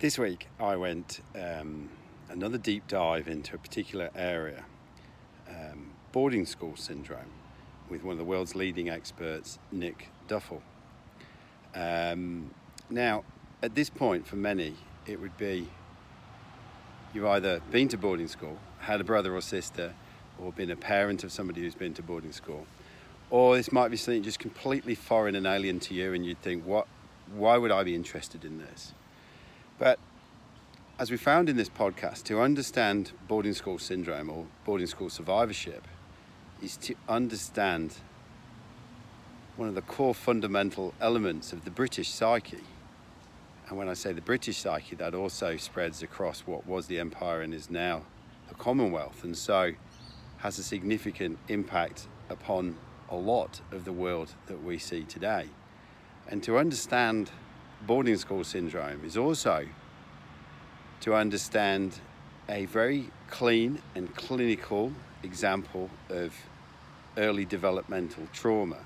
This week I went um, another deep dive into a particular area um, boarding school syndrome with one of the world's leading experts, Nick Duffell. Um, now, at this point, for many, it would be you've either been to boarding school, had a brother or sister, or been a parent of somebody who's been to boarding school, or this might be something just completely foreign and alien to you, and you'd think, what? Why would I be interested in this? As we found in this podcast, to understand boarding school syndrome or boarding school survivorship is to understand one of the core fundamental elements of the British psyche. And when I say the British psyche, that also spreads across what was the empire and is now the Commonwealth, and so has a significant impact upon a lot of the world that we see today. And to understand boarding school syndrome is also to understand a very clean and clinical example of early developmental trauma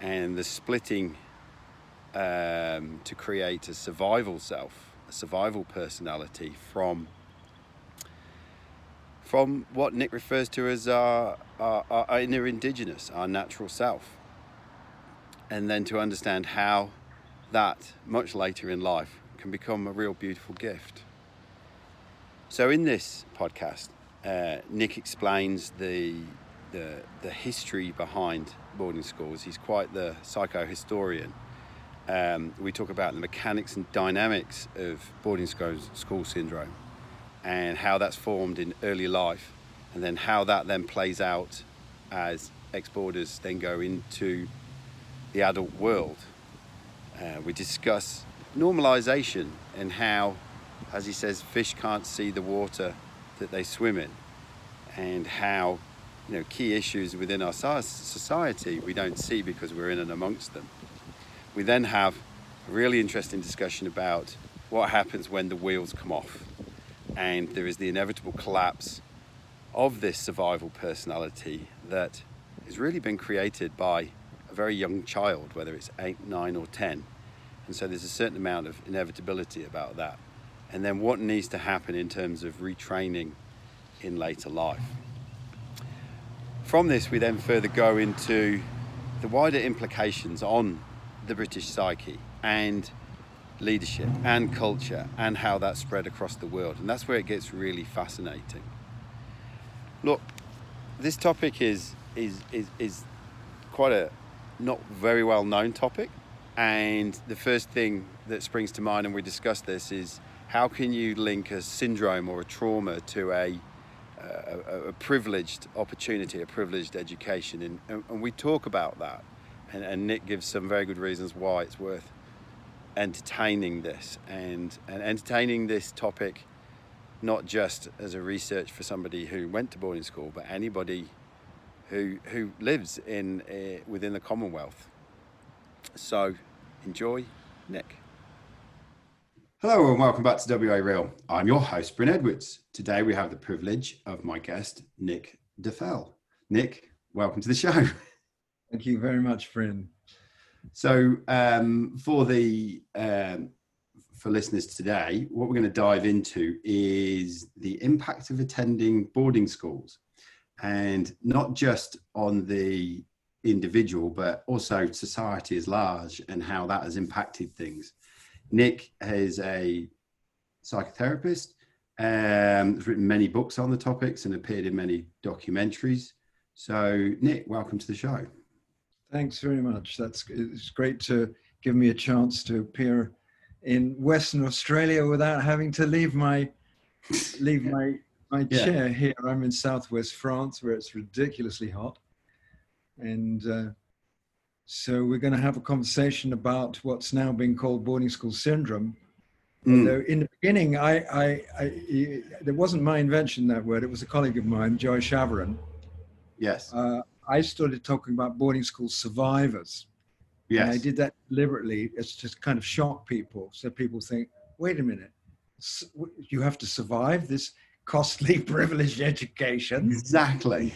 and the splitting um, to create a survival self, a survival personality from from what Nick refers to as our, our, our inner indigenous, our natural self. And then to understand how that, much later in life, can become a real beautiful gift. So, in this podcast, uh, Nick explains the, the, the history behind boarding schools. He's quite the psychohistorian. Um, we talk about the mechanics and dynamics of boarding school, school syndrome and how that's formed in early life, and then how that then plays out as ex boarders then go into the adult world uh, we discuss normalization and how, as he says, fish can't see the water that they swim in, and how you know key issues within our society we don't see because we're in and amongst them. We then have a really interesting discussion about what happens when the wheels come off, and there is the inevitable collapse of this survival personality that has really been created by a very young child, whether it's eight, nine, or 10. And so there's a certain amount of inevitability about that. And then what needs to happen in terms of retraining in later life. From this, we then further go into the wider implications on the British psyche and leadership and culture and how that spread across the world. And that's where it gets really fascinating. Look, this topic is is is, is quite a not very well known topic. And the first thing that springs to mind, and we discussed this, is how can you link a syndrome or a trauma to a, a, a privileged opportunity, a privileged education? And, and we talk about that. And, and, Nick gives some very good reasons why it's worth entertaining this and, and entertaining this topic not just as a research for somebody who went to boarding school, but anybody who who lives in uh, within the Commonwealth. So, enjoy, Nick. Hello and welcome back to WA Real. I'm your host, Bryn Edwards. Today we have the privilege of my guest, Nick Duffell. Nick, welcome to the show. Thank you very much, Bryn. So, um, for the um, for listeners today, what we're going to dive into is the impact of attending boarding schools and not just on the individual, but also society as large and how that has impacted things. Nick is a psychotherapist, um, has written many books on the topics and appeared in many documentaries. So, Nick, welcome to the show. Thanks very much. That's it's great to give me a chance to appear in Western Australia without having to leave my leave my my yeah. chair here. I'm in southwest France where it's ridiculously hot. And uh, so we're going to have a conversation about what's now being called boarding school syndrome. Mm. Although in the beginning, I, I, I, it wasn't my invention, that word. It was a colleague of mine, Joy Schaverien. Yes. Uh, I started talking about boarding school survivors. Yes. And I did that deliberately. It's just kind of shock people. So people think, wait a minute, you have to survive this costly, privileged education. Exactly.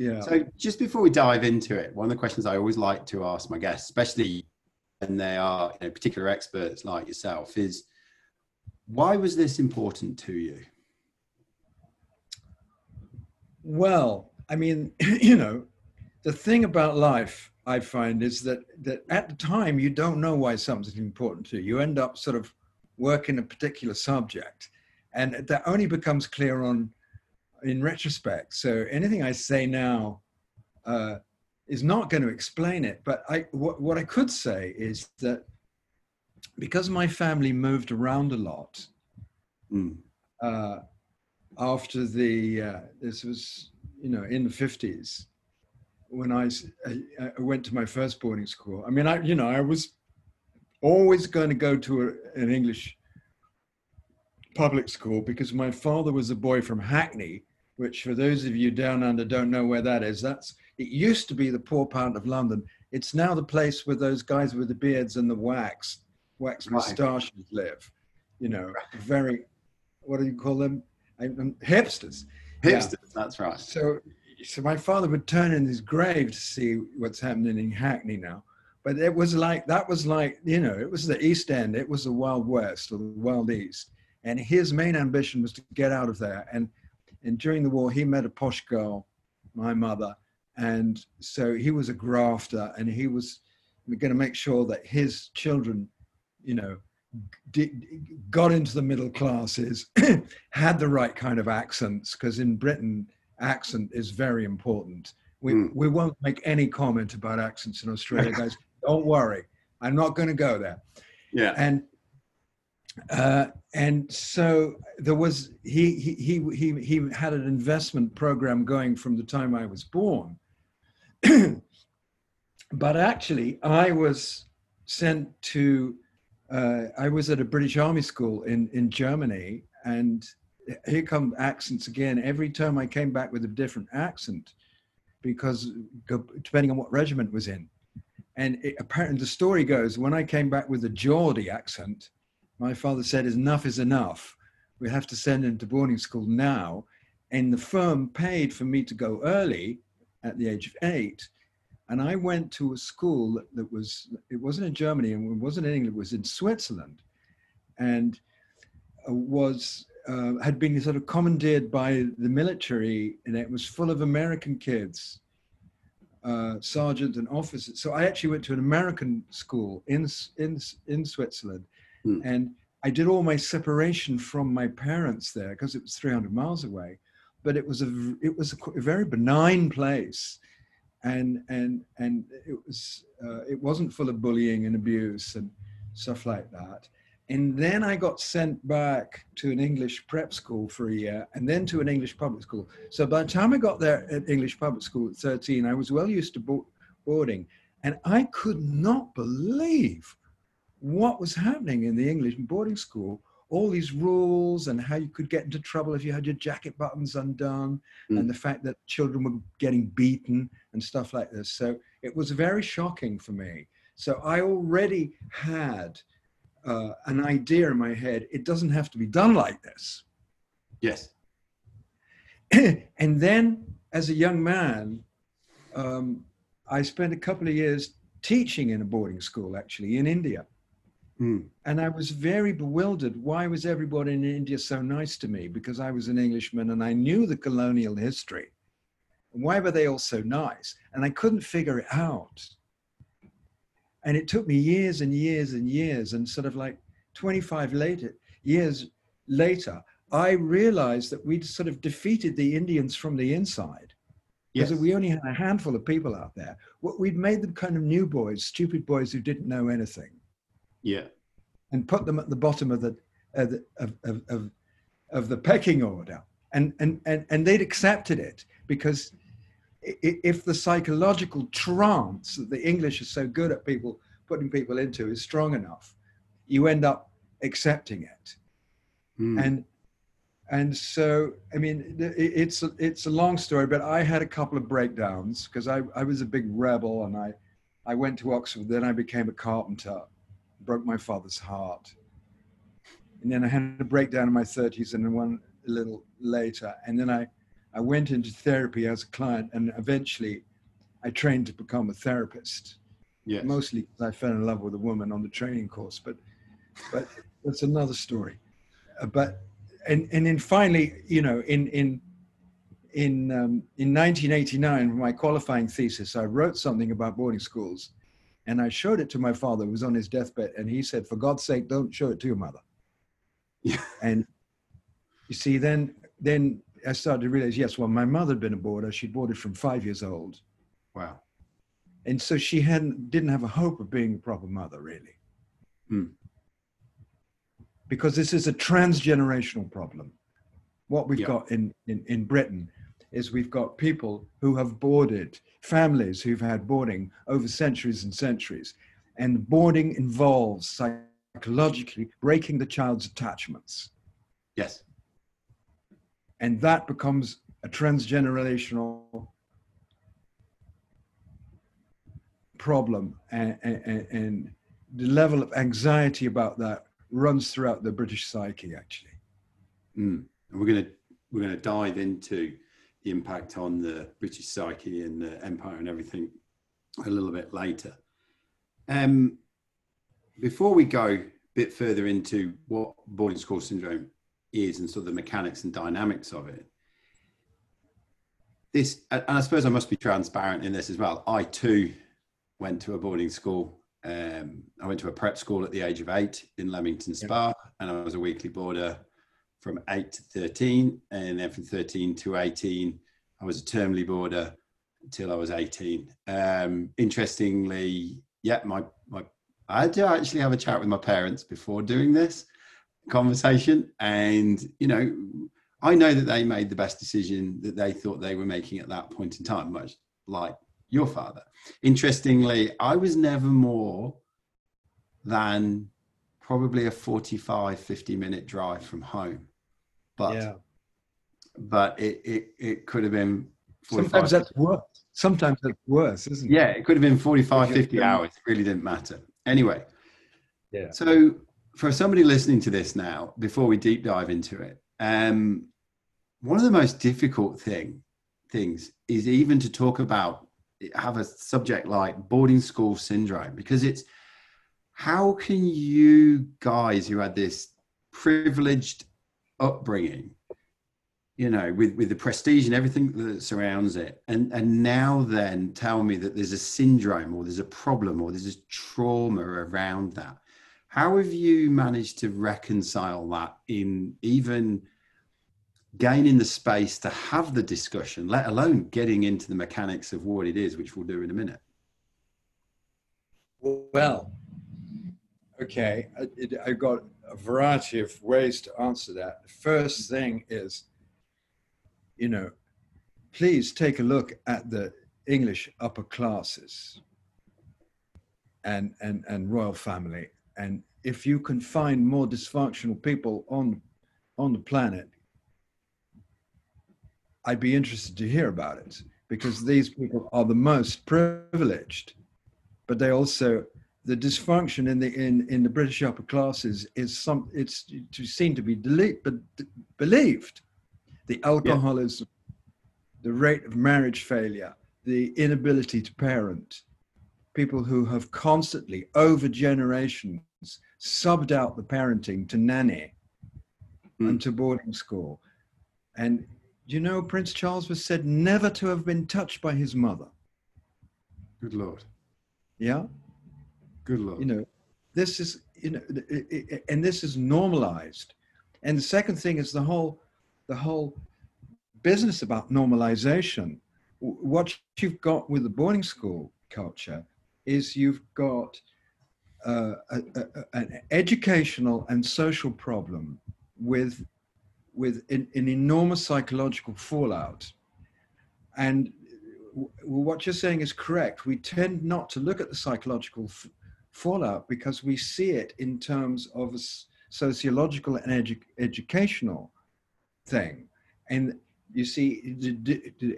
Yeah. So just before we dive into it, one of the questions I always like to ask my guests, especially when they are you know, particular experts like yourself, is Why was this important to you? Well, I mean, you know, the thing about life I find is that that at the time you don't know why something's important to you. You end up sort of working a particular subject, and that only becomes clear on in retrospect. So anything I say now uh, is not going to explain it. But I what, what I could say is that because my family moved around a lot. Mm. Uh, after the uh, this was you know in the 50s when I, I, went to my first boarding school i mean i you know i was always going to go to a, an english public school because my father was a boy from hackney which for those of you down under don't know where that is that's it used to be the poor part of london it's now the place where those guys with the beards and the wax wax right. moustaches live you know very what do you call them hipsters. Um, hipsters, yeah. that's right. So, so my father would turn in his grave to see what's happening in Hackney now. But it was like that was like you know it was the East End, it was the Wild West or the Wild East, and his main ambition was to get out of there. And and during the war, he met a posh girl, my mother, and so he was a grafter, and he was going to make sure that his children, you know, got into the middle classes, had the right kind of accents, because in Britain, accent is very important. We, mm. we won't make any comment about accents in Australia, guys. Don't worry. I'm not going to go there. Yeah. And uh, and so there was he, he he he he had an investment program going from the time I was born. but actually, I was sent to uh, I was at a British Army school in, in Germany, and here come accents again. Every time I came back with a different accent, because depending on what regiment was in. And it, apparently, the story goes when I came back with a Geordie accent, my father said, Enough is enough. We have to send him to boarding school now. And the firm paid for me to go early at the age of eight and I went to a school that, was, it wasn't in Germany and it wasn't in England, it was in Switzerland. And uh, was, uh, had been sort of commandeered by the military and it was full of American kids, uh, sergeants and officers. So I actually went to an American school in, in, in Switzerland. Mm. And I did all my separation from my parents there because it was 300 miles away. But it was a, it was a very benign place and and and it was uh, it wasn't full of bullying and abuse and stuff like that. And then I got sent back to an English prep school for a year and then to an English public school. So by the time I got there at English public school at 13, I was well used to boarding. And I could not believe what was happening in the English boarding school all these rules and how you could get into trouble if you had your jacket buttons undone mm. and the fact that children were getting beaten and stuff like this. So it was very shocking for me. So I already had uh, an idea in my head. It doesn't have to be done like this. Yes. and then as a young man, um, I spent a couple of years teaching in a boarding school actually in India. Mm. And I was very bewildered. Why was everybody in India so nice to me? Because I was an Englishman and I knew the colonial history. Why were they all so nice? And I couldn't figure it out. And it took me years and years and years, and sort of like 25 later, years later, I realized that we'd sort of defeated the Indians from the inside. Because yes. we only had a handful of people out there. We'd made them kind of new boys, stupid boys who didn't know anything. Yeah. And put them at the bottom of the, uh, the of, of, of, of the pecking order. And, and, and, and they'd accepted it because if the psychological trance that the English is so good at people putting people into is strong enough, you end up accepting it. Mm. And and so I mean it's a, it's a long story, but I had a couple of breakdowns because I, I was a big rebel and I I went to Oxford. Then I became a carpenter broke my father's heart. And then I had a breakdown in my 30s and then one a little later. And then I, I went into therapy as a client and eventually I trained to become a therapist. Yes. Mostly because I fell in love with a woman on the training course, but but that's another story. but and and then finally, you know, in in in um, in 1989, my qualifying thesis, I wrote something about boarding schools, and I showed it to my father, who was on his deathbed, and he said, "For God's sake, don't show it to your mother." Yeah. And you see, then then I started to realize, yes, well, my mother had been a boarder. She'd boarded from five years old, Wow. and so she hadn't didn't have a hope of being a proper mother, really. Hmm. Because this is a transgenerational problem. What we've Yeah. got in, in, in Britain is we've got people who have boarded, families who've had boarding over centuries and centuries. And boarding involves psychologically breaking the child's attachments. Yes. And that becomes a transgenerational problem. And, and, and the level of anxiety about that runs throughout the British psyche, actually. Mm. And we're going to we're going to dive into the impact on the British psyche and the empire and everything a little bit later. Um, before we go a bit further into what boarding school syndrome is and sort of the mechanics and dynamics of it, this and I suppose I must be transparent in this as well. I too went to a boarding school. Um, I went to a prep school at the age of eight in Leamington Spa, and I was a weekly boarder from 8 to 13 and then from 13 to 18 i was a termly boarder until i was 18 um, interestingly yeah my, my i had to actually have a chat with my parents before doing this conversation and you know i know that they made the best decision that they thought they were making at that point in time much like your father. Interestingly i was never more than probably a 45 50 minute drive from home but yeah. but it, it it could have been 45 Sometimes that's worse. Sometimes that's worse, isn't it? yeah it could have been 45 50 hours it really didn't matter anyway Yeah. so for somebody listening to this now before we deep dive into it um one of the most difficult thing things is even to talk about have a subject like boarding school syndrome because it's how can you guys who had this privileged upbringing you know with with the prestige and everything that surrounds it. And and now then tell me that there's a syndrome or there's a problem or there's a trauma around that. How have you managed to reconcile that in even gaining the space to have the discussion let alone getting into the mechanics of what it is which we'll do in a minute? Well, okay, I, I got a variety of ways to answer that. The first thing is, you know, please take a look at the English upper classes and and and royal family, and if you can find more dysfunctional people on on the planet, I'd be interested to hear about it because these people are the most privileged but they also the dysfunction in the in in the British upper classes is some it's to seem to be delete, but believed the alcoholism, the rate of marriage failure, the inability to parent, people who have constantly over generations subbed out the parenting to nanny Mm. and to boarding school, and you know Prince Charles was said never to have been touched by his mother. good lord Yeah. Good lord. you know this is you know and this is normalized. And the second thing is the whole the whole business about normalization. What you've got with the boarding school culture is you've got uh, a, a, a- an educational and social problem with with an, an enormous psychological fallout. And w- what you're saying is correct. We tend not to look at the psychological f- fallout because we see it in terms of a sociological and edu- educational thing. And you see,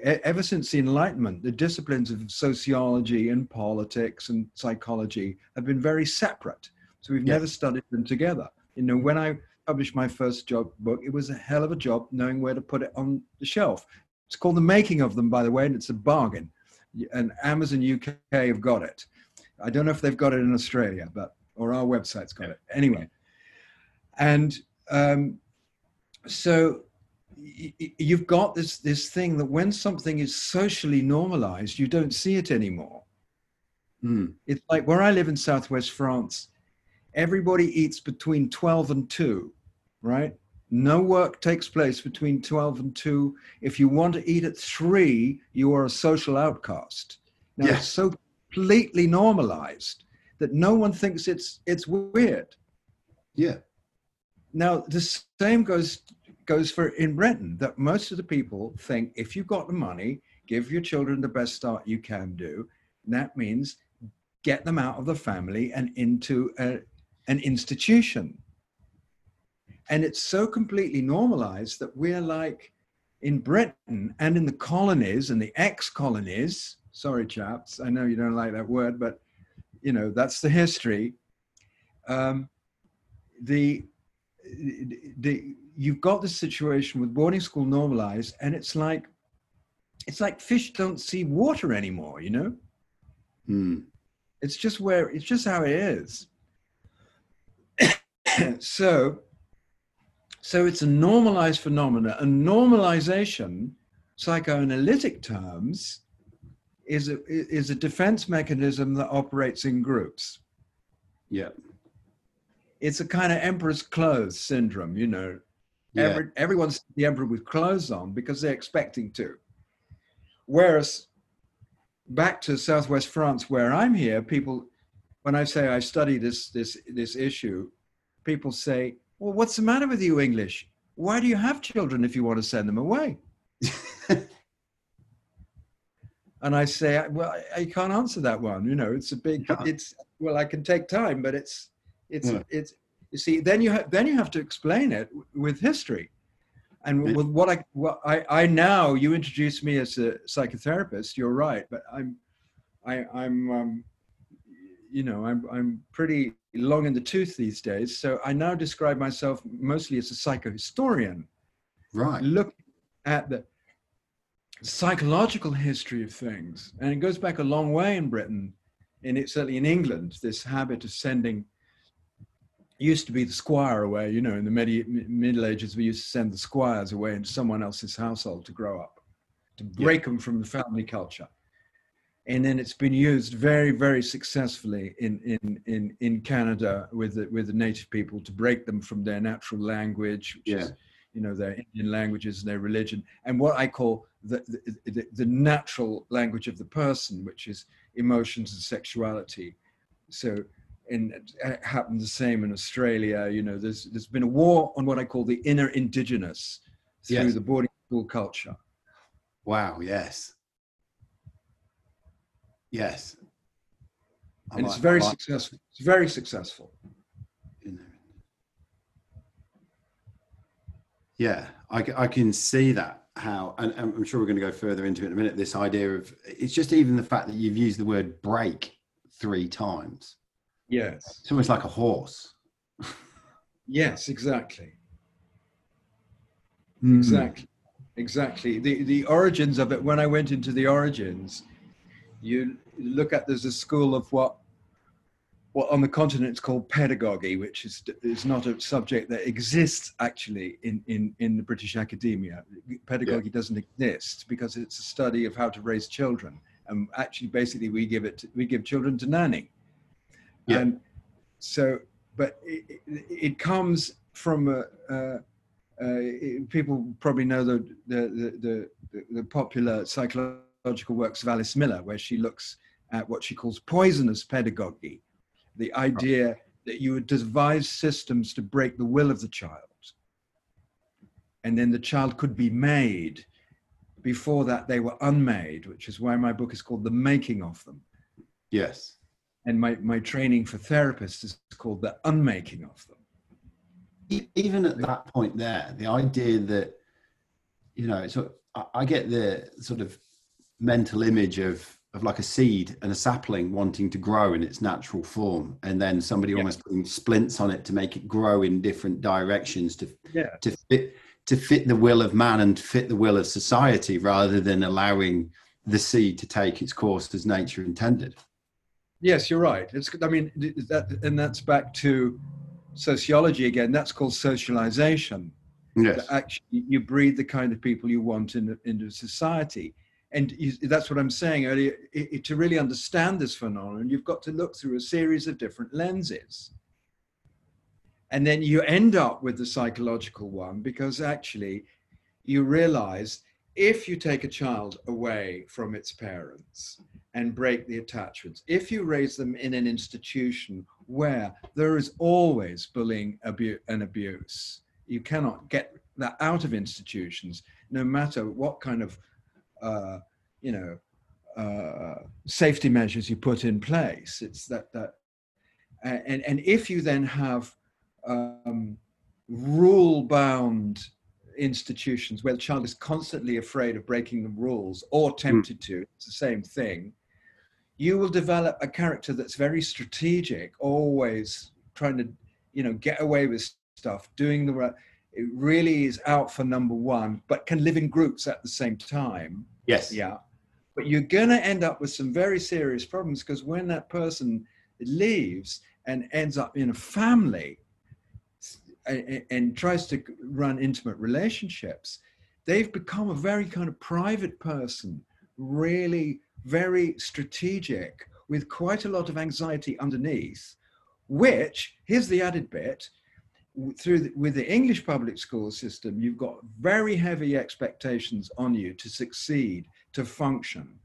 ever since the Enlightenment, the disciplines of sociology and politics and psychology have been very separate. So we've Yeah. never studied them together. You know, when I published my first job book, it was a hell of a job knowing where to put it on the shelf. It's called The Making of Them, by the way, and it's a bargain. And Amazon UK have got it. I don't know if they've got it in Australia, but or our website's got it. Anyway, and um, so you've got this this thing that when something is socially normalized, you don't see it anymore. Mm. It's like where I live in Southwest France, everybody eats between 12 and 2, right? No work takes place between 12 and 2. If you want to eat at 3, you are a social outcast. Now, Yeah. it's so completely normalized that no one thinks it's it's weird. Yeah. Now, the same goes goes for in Britain that most of the people think if you've got the money, give your children the best start you can do. And that means get them out of the family and into a, an institution. And it's so completely normalized that we're like in Britain and in the colonies and the ex-colonies. Sorry, chaps, I know you don't like that word, but you know that's the history. Um, the the you've got this situation with boarding school normalized and it's like it's like fish don't see water anymore you know Mm. it's just where it's just how it is so so it's a normalized phenomena and normalization psychoanalytic terms is a is a defense mechanism that operates in groups Yeah. it's a kind of emperor's clothes syndrome you know Yeah. Every, everyone's the emperor with clothes on because they're expecting to. Whereas back to Southwest France, where I'm here, people, when I say I study this this this issue, people say, "Well, what's the matter with you, English? Why do you have children if you want to send them away?" And I say, "Well, I, can't answer that one. You know, it's a big. Yeah. It's well, I can take time, but it's it's Yeah. it's. You see, then you have then you have to explain it with history, and with what I what I I now you introduced me as a psychotherapist. You're right, but I'm I I'm um, you know I'm I'm pretty long in the tooth these days. So I now describe myself mostly as a psychohistorian Right. look at the psychological history of things, and it goes back a long way in Britain, and it's certainly in England. This habit of sending used to be the squire away. You know, in the medi- Middle Ages, we used to send the squires away into someone else's household to grow up, to break them from the family culture. And then it's been used very, very successfully in in in, in Canada with the, with the native people to break them from their natural language, which is Yeah. You know their Indian languages and their religion, and what I call the, the, the, natural language of the person, which is emotions and sexuality. So, and it happened the same in Australia. You know, there's there's been a war on what I call the inner indigenous through Yes. the boarding school culture. Wow. Yes. Yes. I and it's very like- successful. It's very successful. you know. Yeah, I can see that how, and, and I'm sure we're going to go further into it in a minute. This idea of it's just even the fact that you've used the word break three times. Yes. It's almost like a horse. Yes, exactly. Mm. Exactly. Exactly. The the origins of it, when I went into the origins, you look at there's a school of what what on the continent it's called pedagogy, which is is not a subject that exists actually in, in, in the British academia. Pedagogy doesn't exist because it's a study of how to raise children. And actually basically we give it we give children to nanny. Yeah. And so but it, it, comes from a, a uh, it- people probably know the the, the the the popular psychological works of Alice Miller, where she looks at what she calls poisonous pedagogy, the idea that you would devise systems to break the will of the child, and then the child could be made. Before that, they were unmade, which is why my book is called The Making of Them. Yes. And my, my training for therapists is called The Unmaking of Them. Even at that point there the idea that you know so I get the sort of mental image of of like a seed and a sapling wanting to grow in its natural form and then somebody Yeah. almost putting splints on it to make it grow in different directions to Yeah. to fit to fit the will of man and fit the will of society rather than allowing the seed to take its course as nature intended Yes, you're right. It's I mean that and that's back to sociology again. That's called socialization. Yes. Actually, you breed the kind of people you want in, into society. And that's what I'm saying earlier. To really understand this phenomenon, you've got to look through a series of different lenses. And then you end up with the psychological one because actually you realize if you take a child away from its parents and break the attachments, if you raise them in an institution where there is always bullying abu- and abuse, you cannot get that out of institutions, no matter what kind of, uh, you know, uh, safety measures you put in place. It's that that, and and if you then have um, rule-bound institutions where the child is constantly afraid of breaking the rules or hmm. tempted mm. to, it's the same thing. You will develop a character that's very strategic, always trying to, you know, get away with stuff, doing the right. It really is out for number one, but can live in groups at the same time. Yes. Yeah. But you're going to end up with some very serious problems because when that person leaves and ends up in a family, and, and tries to run intimate relationships, they've become a very kind of private person, really very strategic, with quite a lot of anxiety underneath. Which here's the added bit: through the, with the English public school system, you've got very heavy expectations on you to succeed, to function,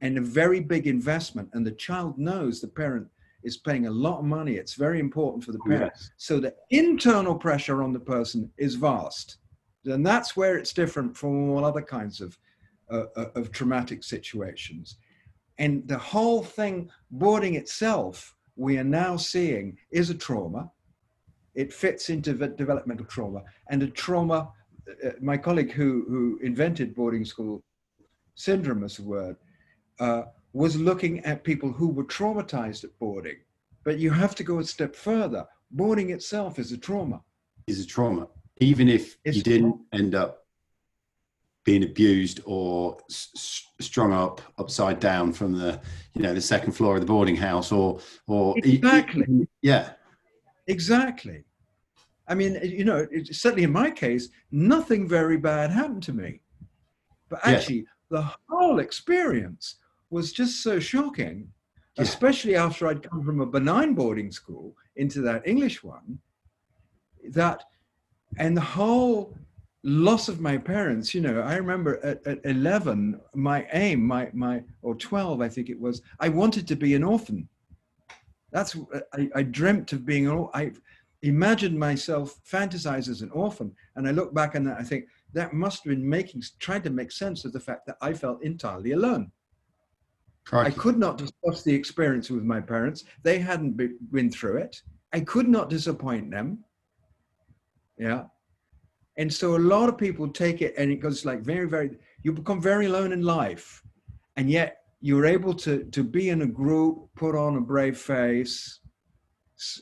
and a very big investment. And the child knows the parent is paying a lot of money. It's very important for the parent. Yes. So the internal pressure on the person is vast. And that's where it's different from all other kinds of, uh, uh, of traumatic situations. And the whole thing, boarding itself, we are now seeing is a trauma. It fits into the developmental trauma. And a trauma, uh, my colleague who, who invented boarding school syndrome as a word, uh, was looking at people who were traumatized at boarding. But you have to go a step further. Boarding itself is a trauma. Is a trauma. Even if it's you didn't end up being abused or s- strung up upside down from the you know the second floor of the boarding house or or exactly e- yeah exactly i mean you know it, certainly in my case nothing very bad happened to me but actually yes. the whole experience was just so shocking, yeah. especially after I'd come from a benign boarding school into that English one, that, and the whole loss of my parents, you know, I remember at, at 11, my aim, my, my, or 12, I think it was, I wanted to be an orphan. That's, uh, I, I dreamt of being, an, I imagined myself fantasize as an orphan. And I look back that, I think that must have been making, trying to make sense of the fact that I felt entirely alone. I could not discuss the experience with my parents. They hadn't been through it. I could not disappoint them. Yeah. And so a lot of people take it and it goes like very, very, you become very alone in life. And yet you're able to, to be in a group, put on a brave face,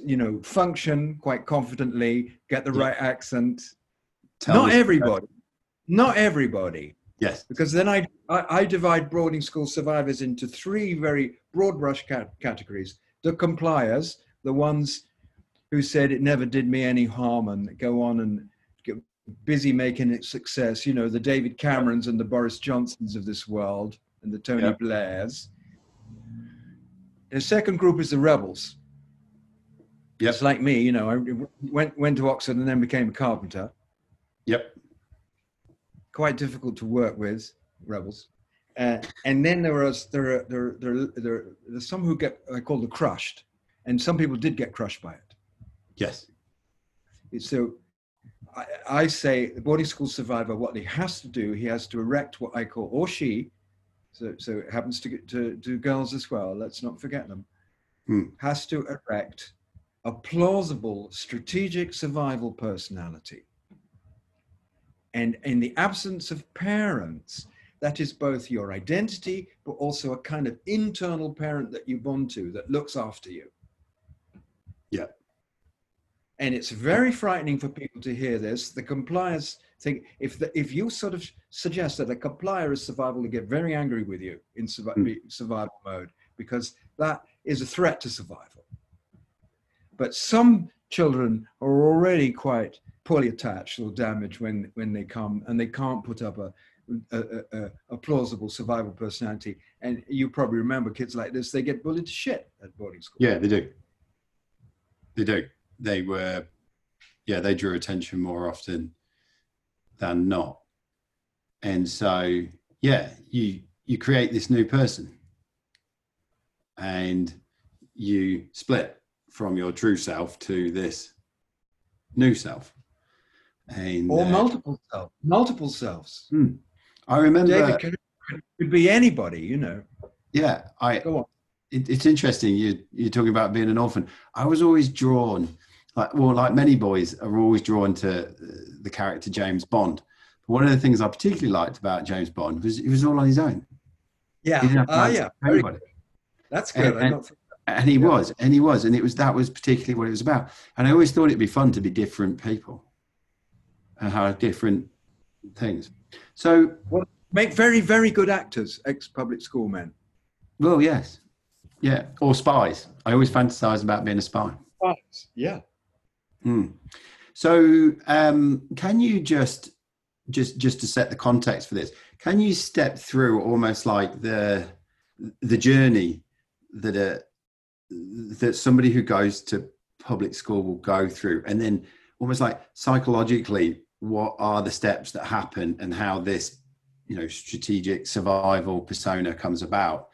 you know, function quite confidently, get the yeah. right accent. Tell not everybody. Not everybody. Yes. Because then I, I, I, divide boarding school survivors into three very broad brush cat- categories. The compliers, the ones who said it never did me any harm and go on and get busy making it success. You know, the David Camerons and the Boris Johnsons of this world and the Tony. Blairs. The second group is the rebels. Yes. It's like me, you know, I went, went to Oxford and then became a carpenter. Yep quite difficult to work with rebels. Uh, and then there was there are there there there there's some who get I call the crushed, and some people did get crushed by it. Yes. So I, I say the boarding school survivor, what he has to do, he has to erect what I call or she, so so it happens to to to girls as well. Let's not forget them. Hmm. Has to erect a plausible strategic survival personality and in the absence of parents, that is both your identity, but also a kind of internal parent that you bond to that looks after you. Yeah. And it's very frightening for people to hear this. The compliers think if the, if you sort of suggest that a complier is survival, they get very angry with you in survi- mm. survival mode because that is a threat to survival. But some children are already quite poorly attached or damaged when when they come and they can't put up a a, a, a, plausible survival personality. And you probably remember kids like this, they get bullied to shit at boarding school. Yeah, they do. They do. They were, yeah, they drew attention more often than not. And so, yeah, you you create this new person and you split from your true self to this new self. And, or uh, multiple selves, multiple selves. Hmm. I remember David could, could be anybody, you know. Yeah, I. Go on. It, it's interesting. You you're talking about being an orphan. I was always drawn, like well, like many boys are always drawn to uh, the character James Bond. But one of the things I particularly liked about James Bond was he was all on his own. Yeah. Ah, uh, yeah. Everybody. That's good. And, and, and he yeah. was, and he was, and it was that was particularly what it was about. And I always thought it'd be fun to be different people and have different things. So, well, make very, very good actors, ex public school men. Well, yes. Yeah. Or spies. I always fantasize about being a spy. Spies. Yeah. Hmm. So, um, can you just, just, just to set the context for this, can you step through almost like the, the journey that a, that somebody who goes to public school will go through, and then almost like psychologically what are the steps that happen and how this you know strategic survival persona comes about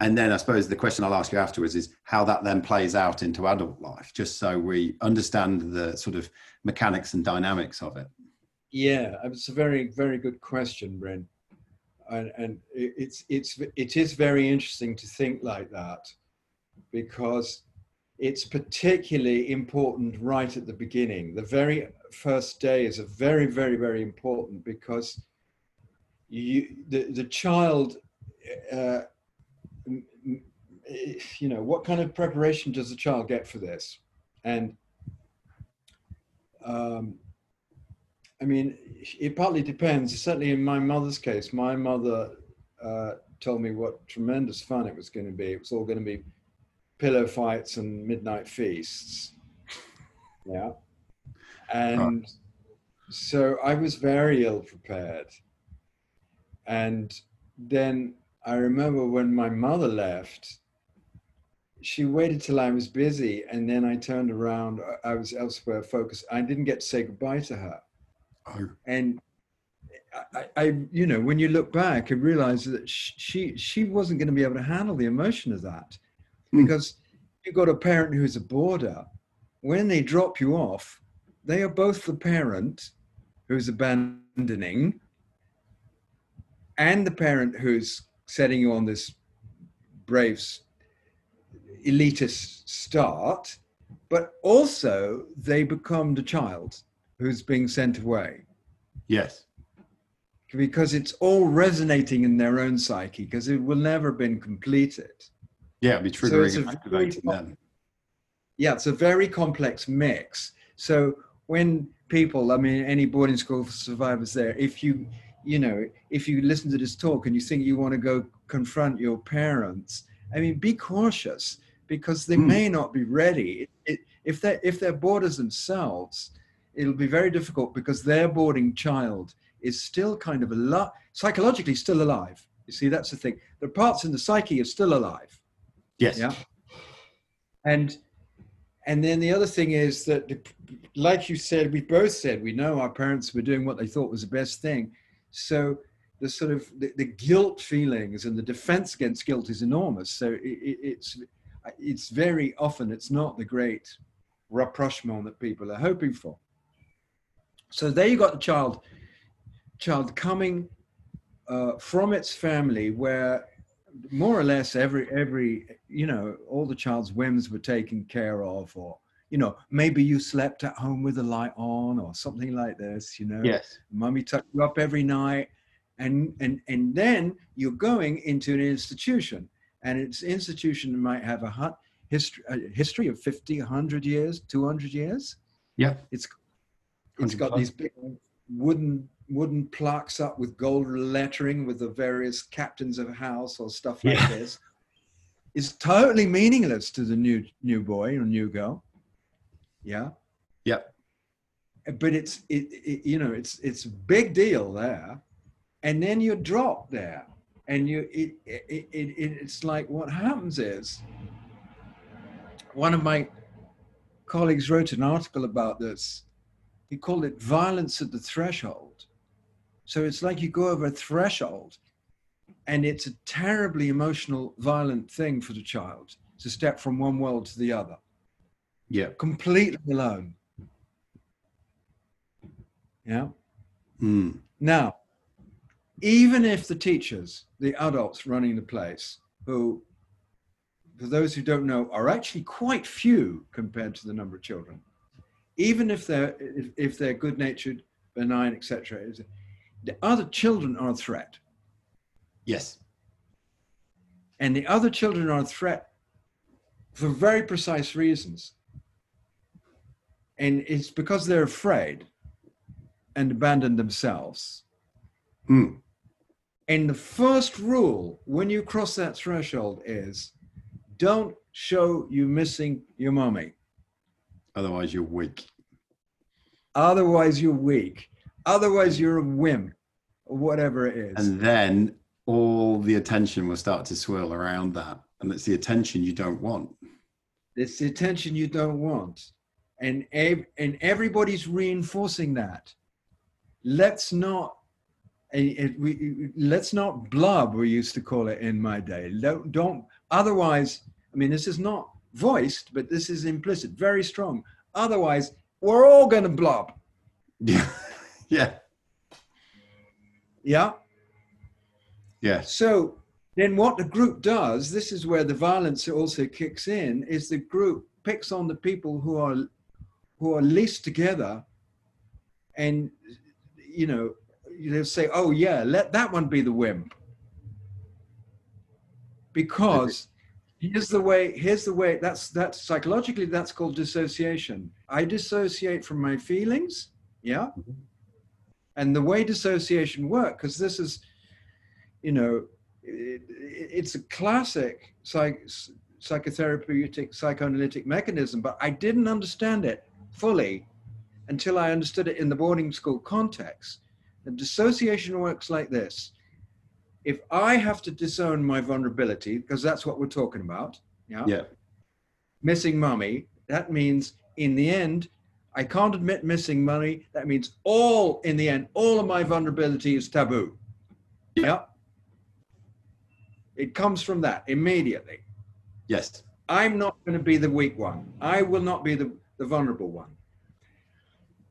and then i suppose the question i'll ask you afterwards is how that then plays out into adult life just so we understand the sort of mechanics and dynamics of it yeah it's a very very good question Bryn. and, and it's it's it is very interesting to think like that because it's particularly important right at the beginning. The very first day is a very, very, very important because you, the, the child, uh, you know, what kind of preparation does a child get for this? And um, I mean, it partly depends. Certainly in my mother's case, my mother uh, told me what tremendous fun it was going to be. It was all going to be pillow fights and midnight feasts. Yeah. And so I was very ill prepared. And then I remember when my mother left, she waited till I was busy and then I turned around. I was elsewhere focused. I didn't get to say goodbye to her. Oh. And I, I, you know, when you look back, I realize that she, she wasn't going to be able to handle the emotion of that. Hmm. because you've got a parent who's a boarder. When they drop you off, they are both the parent who's abandoning and the parent who's setting you on this brave elitist start, but also they become the child who's being sent away. Yes. Because it's all resonating in their own psyche because it will never have been completed. Yeah, be triggering so and activating them. Yeah, it's a very complex mix. So when people, I mean, any boarding school survivors there, if you, you know, if you listen to this talk and you think you want to go confront your parents, I mean, be cautious because they mm. may not be ready. It, if they're if they're boarders themselves, it'll be very difficult because their boarding child is still kind of a lot psychologically still alive. You see, that's the thing. The parts in the psyche are still alive. Yes. Yeah. And and then the other thing is that, like you said, we both said we know our parents were doing what they thought was the best thing. So the sort of the, the guilt feelings and the defense against guilt is enormous. So it, it, it's it's very often it's not the great rapprochement that people are hoping for. So there you got the child, child coming uh, from its family where more or less every every you know all the child's whims were taken care of or you know maybe you slept at home with the light on or something like this you know. Yes. Mummy tucked you up every night and and and then you're going into an institution and its institution might have a history a history of 50 100 years 200 years. Yeah. It's it's got these big wooden wooden plaques up with gold lettering with the various captains of house or stuff like yeah. this. Is totally meaningless to the new new boy or new girl. Yeah. yeah. But it's it, it, you know it's it's big deal there. And then you drop there and you it, it, it, it it's like what happens is one of my colleagues wrote an article about this. He called it violence at the threshold. So it's like you go over a threshold and it's a terribly emotional violent thing for the child to step from one world to the other. Yeah. Completely alone. Yeah. Mm. Now, even if the teachers, the adults running the place, who, for those who don't know, are actually quite few compared to the number of children, even if they're if, if they're good-natured, benign, etc., the other children are a threat. Yes. And the other children are a threat for very precise reasons. And it's because they're afraid and abandon themselves. Mm. And the first rule when you cross that threshold is don't show you missing your mommy. Otherwise, you're weak. Otherwise, you're weak. Otherwise, you're a or whatever it is. And then all the attention will start to swirl around that. And it's the attention you don't want. It's the attention you don't want. And, ev- and everybody's reinforcing that. Let's not it, we, let's not blub we used to call it in my day. Don't, don't otherwise i mean this is not voiced but this is implicit very strong. Otherwise we're all going to blob yeah. Yeah. Yeah? Yeah so then what the group does this is where the violence also kicks in is the group picks on the people who are who are least together and you know they'll say, "Oh yeah, let that one be the wimp," because here's the way. Here's the way. That's that's psychologically that's called dissociation. I dissociate from my feelings. Yeah. Mm-hmm. And the way dissociation works, because this is, you know, it, it's a classic psych, psychotherapeutic psychoanalytic mechanism, but I didn't understand it fully until I understood it in the boarding school context. And dissociation works like this. If I have to disown my vulnerability, because that's what we're talking about, yeah, yeah. missing mommy, that means in the end, I can't admit missing money. That means all in the end, all of my vulnerability is taboo. Yeah. It comes from that immediately. Yes. I'm not going to be the weak one. I will not be the, the vulnerable one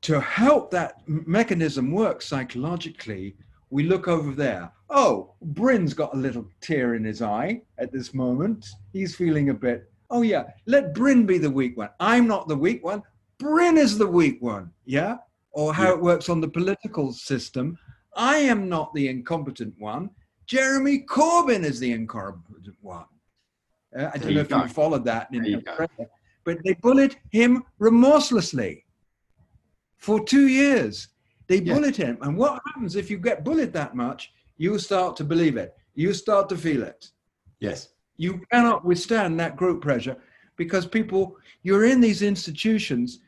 to help that mechanism work psychologically, we look over there. Oh, Bryn's got a little tear in his eye at this moment. He's feeling a bit, oh, yeah, let Bryn be the weak one. I'm not the weak one. Bryn is the weak one. Yeah. Or how yeah. it works on the political system. I am not the incompetent one. Jeremy Corbyn is the incompetent one. Uh, I don't know if you followed that, in but they bullied him remorselessly for two years. They yeah. bullied him. And what happens if you get bullied that much? You start to believe it. You start to feel it. Yes. You cannot withstand that group pressure because people, you're in these institutions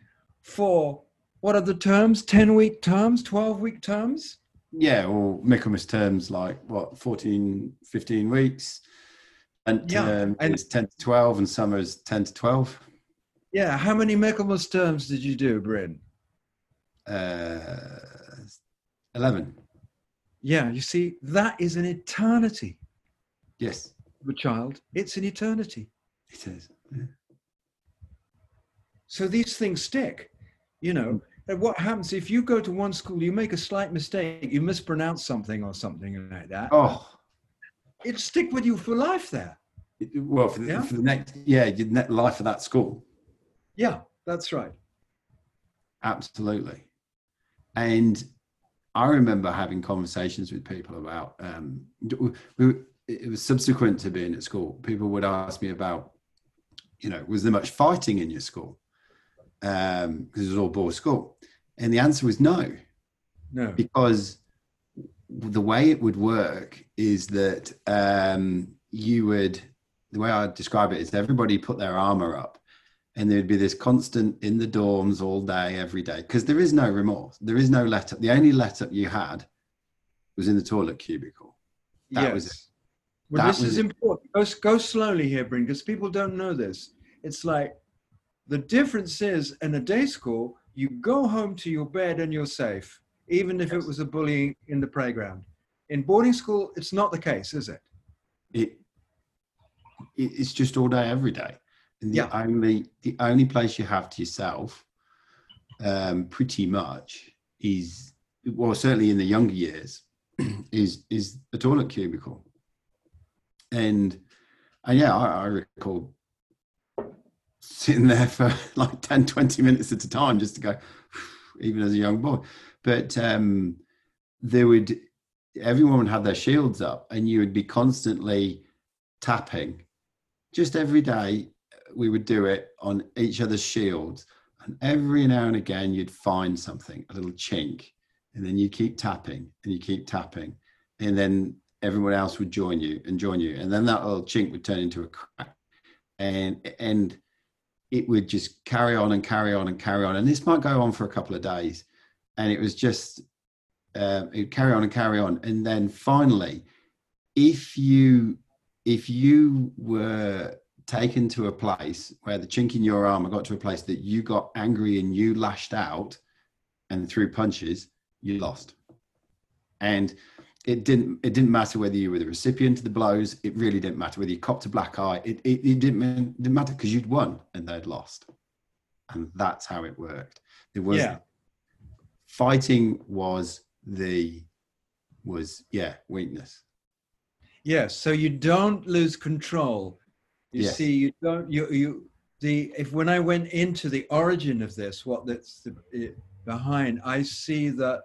for what are the terms? 10 week terms, 12 week terms? Yeah, or Michaelmas terms like what, 14, 15 weeks. And, yeah. Um, and it's 10 to 12 and summer's 10 to 12. Yeah. How many Michaelmas terms did you do, Bryn? Uh, 11. Yeah, you see, that is an eternity. Yes. The child, it's an eternity. It is. Yeah. So these things stick, you know. Mm. And what happens if you go to one school, you make a slight mistake, you mispronounce something or something like that? Oh, it stick with you for life there. It, well, for the, yeah? for the next, yeah, your life of that school. Yeah, that's right. Absolutely. And I remember having conversations with people about, um, it was subsequent to being at school. People would ask me about, you know, was there much fighting in your school? Because um, it was all boys' school. And the answer was no. No. Because the way it would work is that um, you would, the way I describe it is everybody put their armor up and there'd be this constant in the dorms all day, every day, because there is no remorse. There is no let up. The only let up you had was in the toilet cubicle. That yes. was it. Well, That this is it. important. Go, go slowly here, Bryn, because people don't know this. It's like the difference is in a day school, you go home to your bed and you're safe, even if it was a bullying in the playground. In boarding school, it's not the case, is it, it it's just all day every day and the Yeah. only the only place you have to yourself um pretty much is well certainly in the younger years is is the toilet cubicle and and yeah i, I recall sitting there for like 10 20 minutes at a time just to go even as a young boy but um there would everyone would have their shields up and you would be constantly tapping just every day we would do it on each other's shields and every now and again you'd find something a little chink and then you keep tapping and you keep tapping and then everyone else would join you and join you and then that little chink would turn into a crack. And and it would just carry on and carry on and carry on and this might go on for a couple of days and it was just um, it carry on and carry on. And then finally if you if you were taken to a place where the chink in your armor got to a place that you got angry and you lashed out and threw punches you lost and it didn't it didn't matter whether you were the recipient of the blows it really didn't matter whether you copped a black eye it, it, it didn't, didn't matter because you'd won and they'd lost and that's how it worked there was Yeah. fighting was the was yeah weakness Yes. So you don't lose control. You Yes. see, you don't. You you the if when I went into the origin of this, what that's the, it, behind, I see that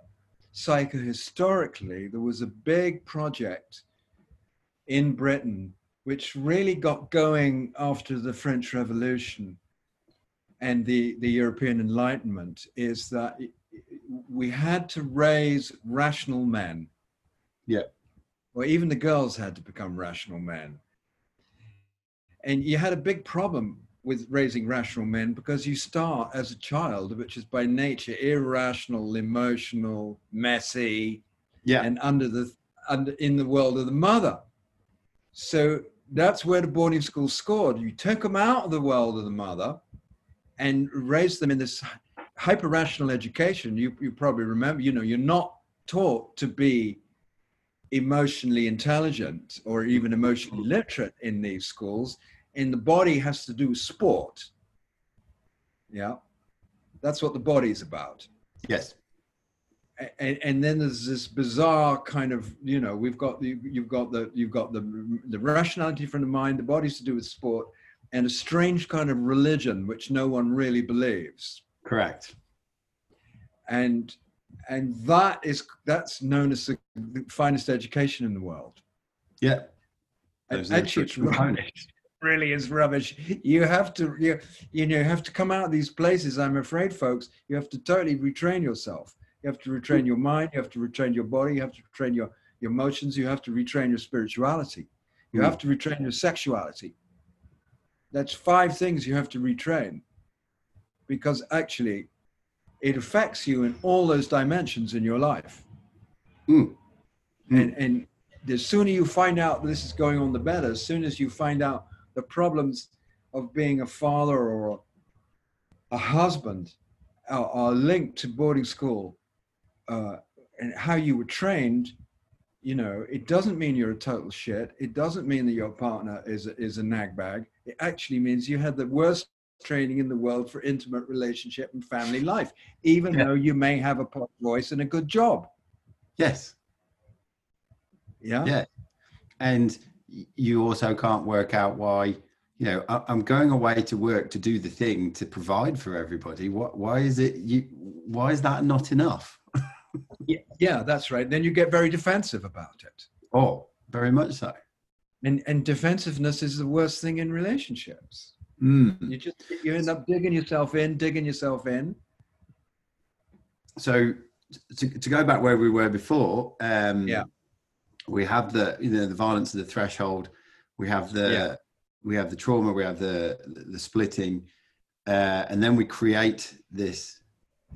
psychohistorically there was a big project in Britain which really got going after the French Revolution and the the European Enlightenment. Is that we had to raise rational men Yeah. or even the girls had to become rational men. And you had a big problem with raising rational men because you start as a child, which is by nature irrational, emotional, messy, yeah and under the under in the world of the mother. So that's where the boarding school scored. You took them out of the world of the mother and raised them in this hyper rational education. You you probably remember, you know, you're not taught to be emotionally intelligent or even emotionally mm-hmm. literate in these schools. And the body has to do with sport. Yeah. That's what the body's about yes and, and then there's this bizarre kind of you know we've got the you've got the you've got the the rationality from the mind the body's to do with sport and a strange kind of religion which no one really believes correct and and that is that's known as the finest education in the world. Yeah. And Those actually it's rubbish. really is rubbish. You have to you, you know you have to come out of these places i'm afraid folks. You have to totally retrain yourself. You have to retrain your mind. You have to retrain your body. You have to retrain your, your emotions. You have to retrain your spirituality. You Mm. have to retrain your sexuality. That's five things you have to retrain. Because actually it affects you in all those dimensions in your life. Mm. and and the sooner you find out this is going on the better. As soon as you find out the problems of being a father or a husband are, are linked to boarding school uh, and how you were trained you know it doesn't mean you're a total shit. It doesn't mean that your partner is a, is a nag bag it actually means you had the worst training in the world for intimate relationship and family life even Yeah. though you may have a posh voice and a good job yes yeah Yeah. and you also can't work out why you know i'm going away to work to do the thing to provide for everybody what why is it you why is that not enough Yeah, yeah, that's right. Then you get very defensive about it. oh very much so And and defensiveness is the worst thing in relationships. Mm. You just you end up digging yourself in, digging yourself in. so to, to go back where we were before um Yeah. we have the you know the violence of the threshold we have the Yeah. we have the trauma we have the the splitting uh, and then we create this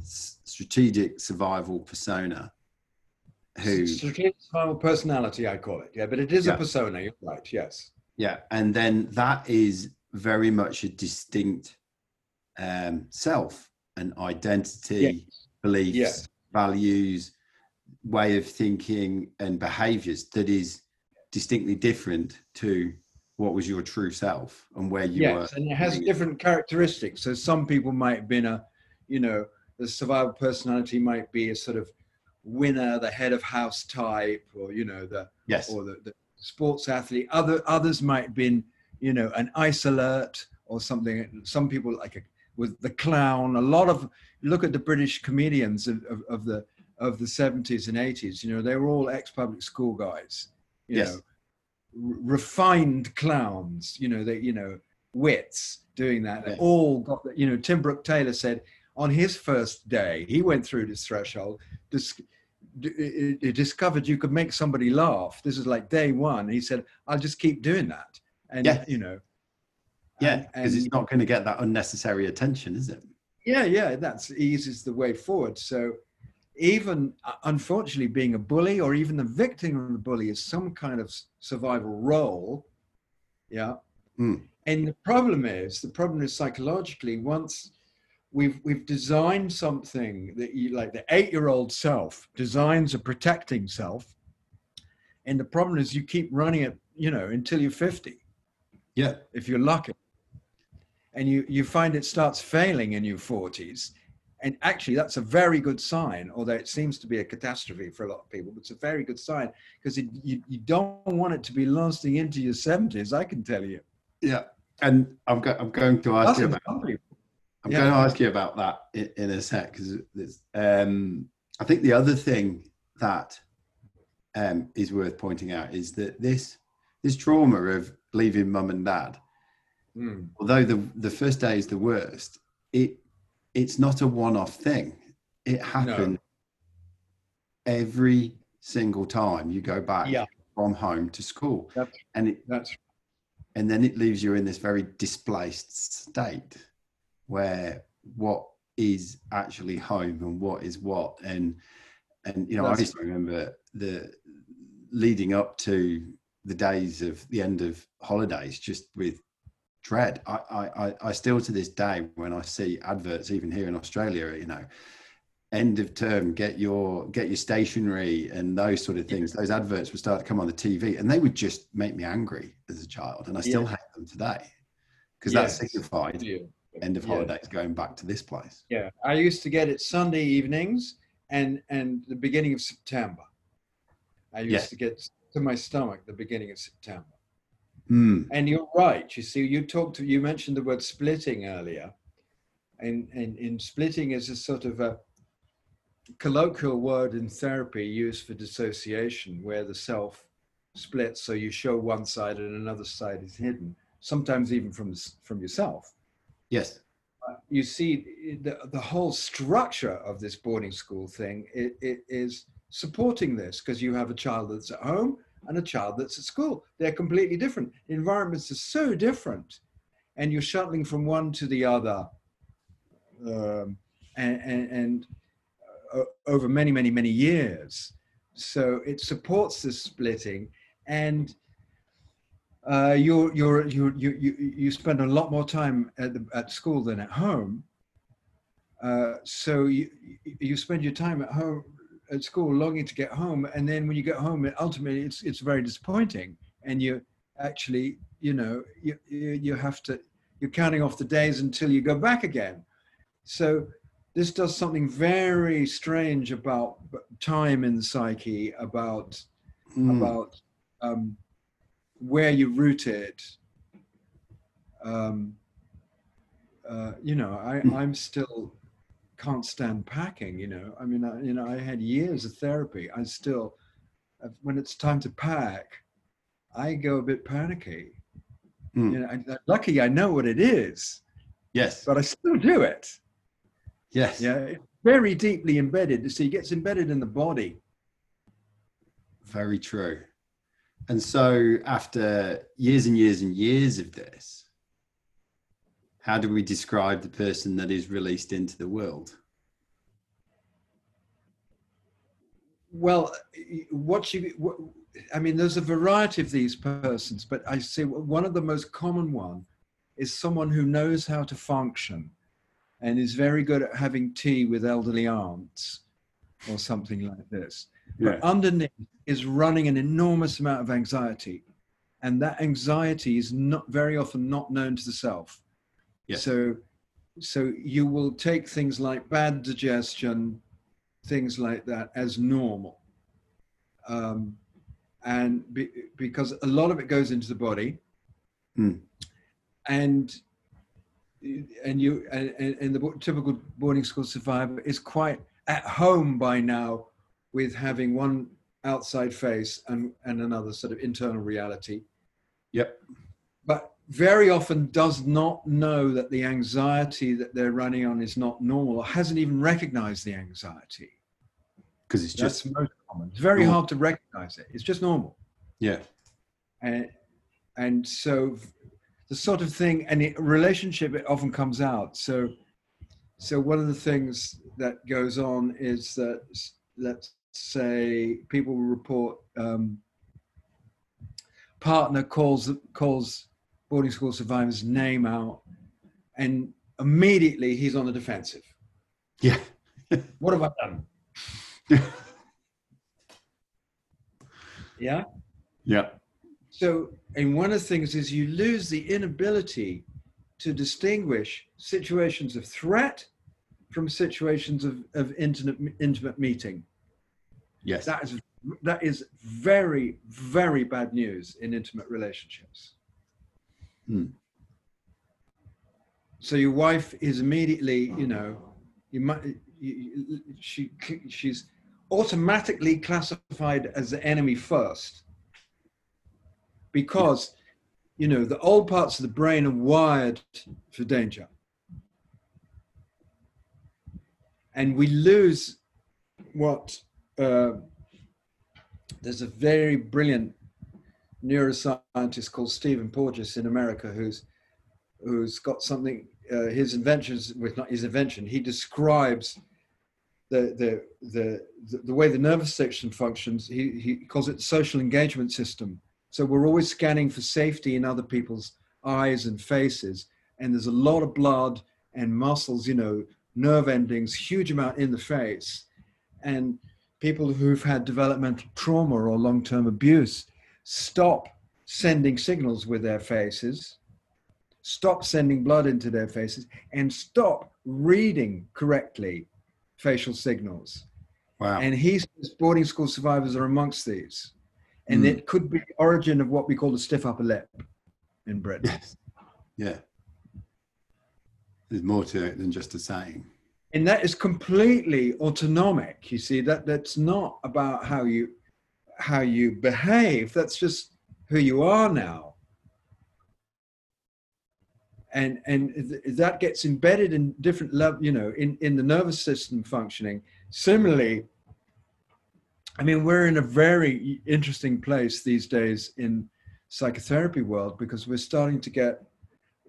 strategic survival persona who strategic survival personality i call it yeah but it is yeah. a persona you're right yes yeah and then that is very much a distinct um, self and identity yes. beliefs yes. values way of thinking and behaviors that is distinctly different to what was your true self and where you yes, were. and it has different characteristics. So some people might have been a, you know, the survival personality might be a sort of winner, the head of house type, or you know, the yes, or the, the sports athlete. Other others might have been, you know, an ice alert or something. Some people like a, with the clown. A lot of look at the British comedians of, of, of the of the 70s and 80s. You know, they were all ex-public school guys. You yes. know refined clowns, you know, they you know, wits doing that. They all got that. You know, Tim Brooke Taylor said on his first day, he went through this threshold. He discovered you could make somebody laugh. This is like day one. He said, "I'll just keep doing that," and yeah. you know, yeah, because it's not going to get that unnecessary attention, is it? Yeah, yeah, that's eases the way forward. So even uh, unfortunately being a bully or even the victim of the bully is some kind of survival role yeah mm. and the problem is the problem is psychologically once we've we've designed something that you like the eight year old self designs a protecting self and the problem is you keep running it you know until you're 50 yeah if you're lucky and you you find it starts failing in your 40s and actually, that's a very good sign, although it seems to be a catastrophe for a lot of people. But it's a very good sign because you, you don't want it to be lasting into your 70s, I can tell you. Yeah. And I'm, go, I'm going to ask that's you about I'm yeah. going to ask you about that in, in a sec because um, I think the other thing that um, is worth pointing out is that this this trauma of leaving mum and dad, mm. although the the first day is the worst, it it's not a one-off thing. It happens no. every single time you go back yeah. from home to school, that's, and it, that's and then it leaves you in this very displaced state where what is actually home and what is what and and you know that's, I just remember the leading up to the days of the end of holidays just with dread. I, I, I still to this day, when I see adverts, even here in Australia, you know, end of term, get your get your stationery and those sort of things. Those adverts would start to come on the TV, and they would just make me angry as a child, and I still yeah. hate them today because yes. that signified yeah. end of holidays yeah. going back to this place. Yeah, I used to get it Sunday evenings and and the beginning of September. I used to get to my stomach the beginning of September. Mm. And you're right. You see, you talked, you mentioned the word splitting earlier, and, and in splitting is a sort of a colloquial word in therapy used for dissociation, where the self splits, so you show one side and another side is hidden, sometimes even from from yourself. Yes. Uh, you see, the, the whole structure of this boarding school thing it, it is supporting this because you have a child that's at home and a child that's at school. They're completely different. Environments are so different, and you're shuttling from one to the other, um, and, and, and uh, over many, many, many years. So it supports the splitting, and uh, you're, you you, you, you spend a lot more time at, the, at school than at home. Uh, so you, you spend your time at home at school longing to get home and then when you get home ultimately it's it's very disappointing and you actually you know you you have to you're counting off the days until you go back again so this does something very strange about time in the psyche about mm. about um, where you're rooted um, uh, you know I, mm. i'm still can't stand packing. You know, I mean, I, you know, I had years of therapy. I still, when it's time to pack, I go a bit panicky. Mm. You know, I, lucky I know what it is. Yes, but I still do it. Yes. Yeah, very deeply embedded. See, it gets embedded in the body. Very true. And so, after years and years and years of this, how do we describe the person that is released into the world? Well, what you, what, I mean, there's a variety of these persons, but I see one of the most common one is someone who knows how to function and is very good at having tea with elderly aunts or something like this. Yeah. But underneath is running an enormous amount of anxiety. And that anxiety is not very often not known to the self. Yes. So so you will take things like bad digestion, things like that as normal. Um, and be, because a lot of it goes into the body. Mm. And and you and, and the typical boarding school survivor is quite at home by now with having one outside face and, and another sort of internal reality. Yep. But very often does not know that the anxiety that they're running on is not normal or hasn't even recognized the anxiety. Because it's just most common. It's very normal. hard to recognize it. It's just normal. Yeah. And and so the sort of thing and the relationship it often comes out. So so one of the things that goes on is that let's say people report um, partner calls calls boarding school survivor's name out, and immediately he's on the defensive. Yeah. what have I done? yeah. Yeah. So, and one of the things is you lose the inability to distinguish situations of threat from situations of, of intimate, intimate meeting. Yes. That is, that is very, very bad news in intimate relationships. Hmm. So your wife is immediately, you know, you might, you, she, she's automatically classified as the enemy first because, you know, the old parts of the brain are wired for danger. And we lose what uh, there's a very brilliant neuroscientist called Stephen Porges in America who's who's got something uh, his inventions with not his invention he describes the, the the the way the nervous system functions. He he calls it social engagement system. So we're always scanning for safety in other people's eyes and faces and there's a lot of blood and muscles you know nerve endings huge amount in the face. And people who've had developmental trauma or long-term abuse stop sending signals with their faces, stop sending blood into their faces, and stop reading correctly facial signals. Wow. And he says boarding school survivors are amongst these. And mm. it could be the origin of what we call the stiff upper lip in Britain. Yes. Yeah. There's more to it than just a saying. And that is completely autonomic. You see, that that's not about how you how you behave. That's just who you are now. And, and th- that gets embedded in different level, you know, in, in the nervous system functioning. Similarly, I mean, we're in a very interesting place these days in psychotherapy world because we're starting to get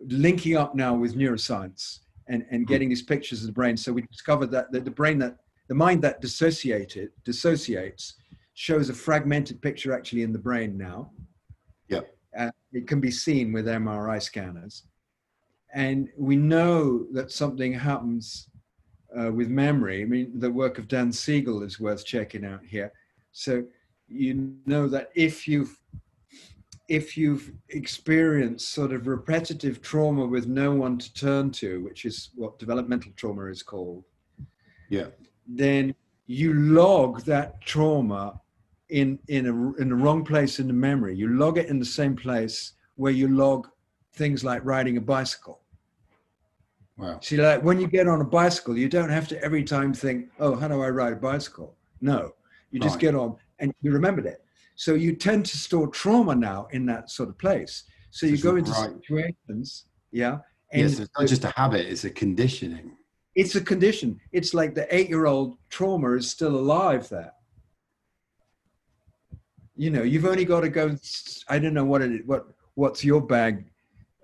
linking up now with neuroscience and, and hmm. getting these pictures of the brain. So we discovered that, that the brain that the mind that dissociated dissociates shows a fragmented picture actually in the brain now. Yeah. Uh, it can be seen with MRI scanners. And we know that something happens uh, with memory. I mean, the work of Dan Siegel is worth checking out here. So you know that if you've if you've experienced sort of repetitive trauma with no one to turn to, which is what developmental trauma is called, yeah, then you log that trauma in in a in the wrong place in the memory. You log it in the same place where you log things like riding a bicycle. Wow. See, like when you get on a bicycle, you don't have to every time think, "Oh, how do I ride a bicycle?" No, you just right. get on and you remembered it. So you tend to store trauma now in that sort of place. So you go into right. situations, yeah. And yes, it's not just a habit; it's a conditioning. It's a condition. It's like the eight-year-old trauma is still alive there you know, you've only got to go. I don't know what it what what's your bag,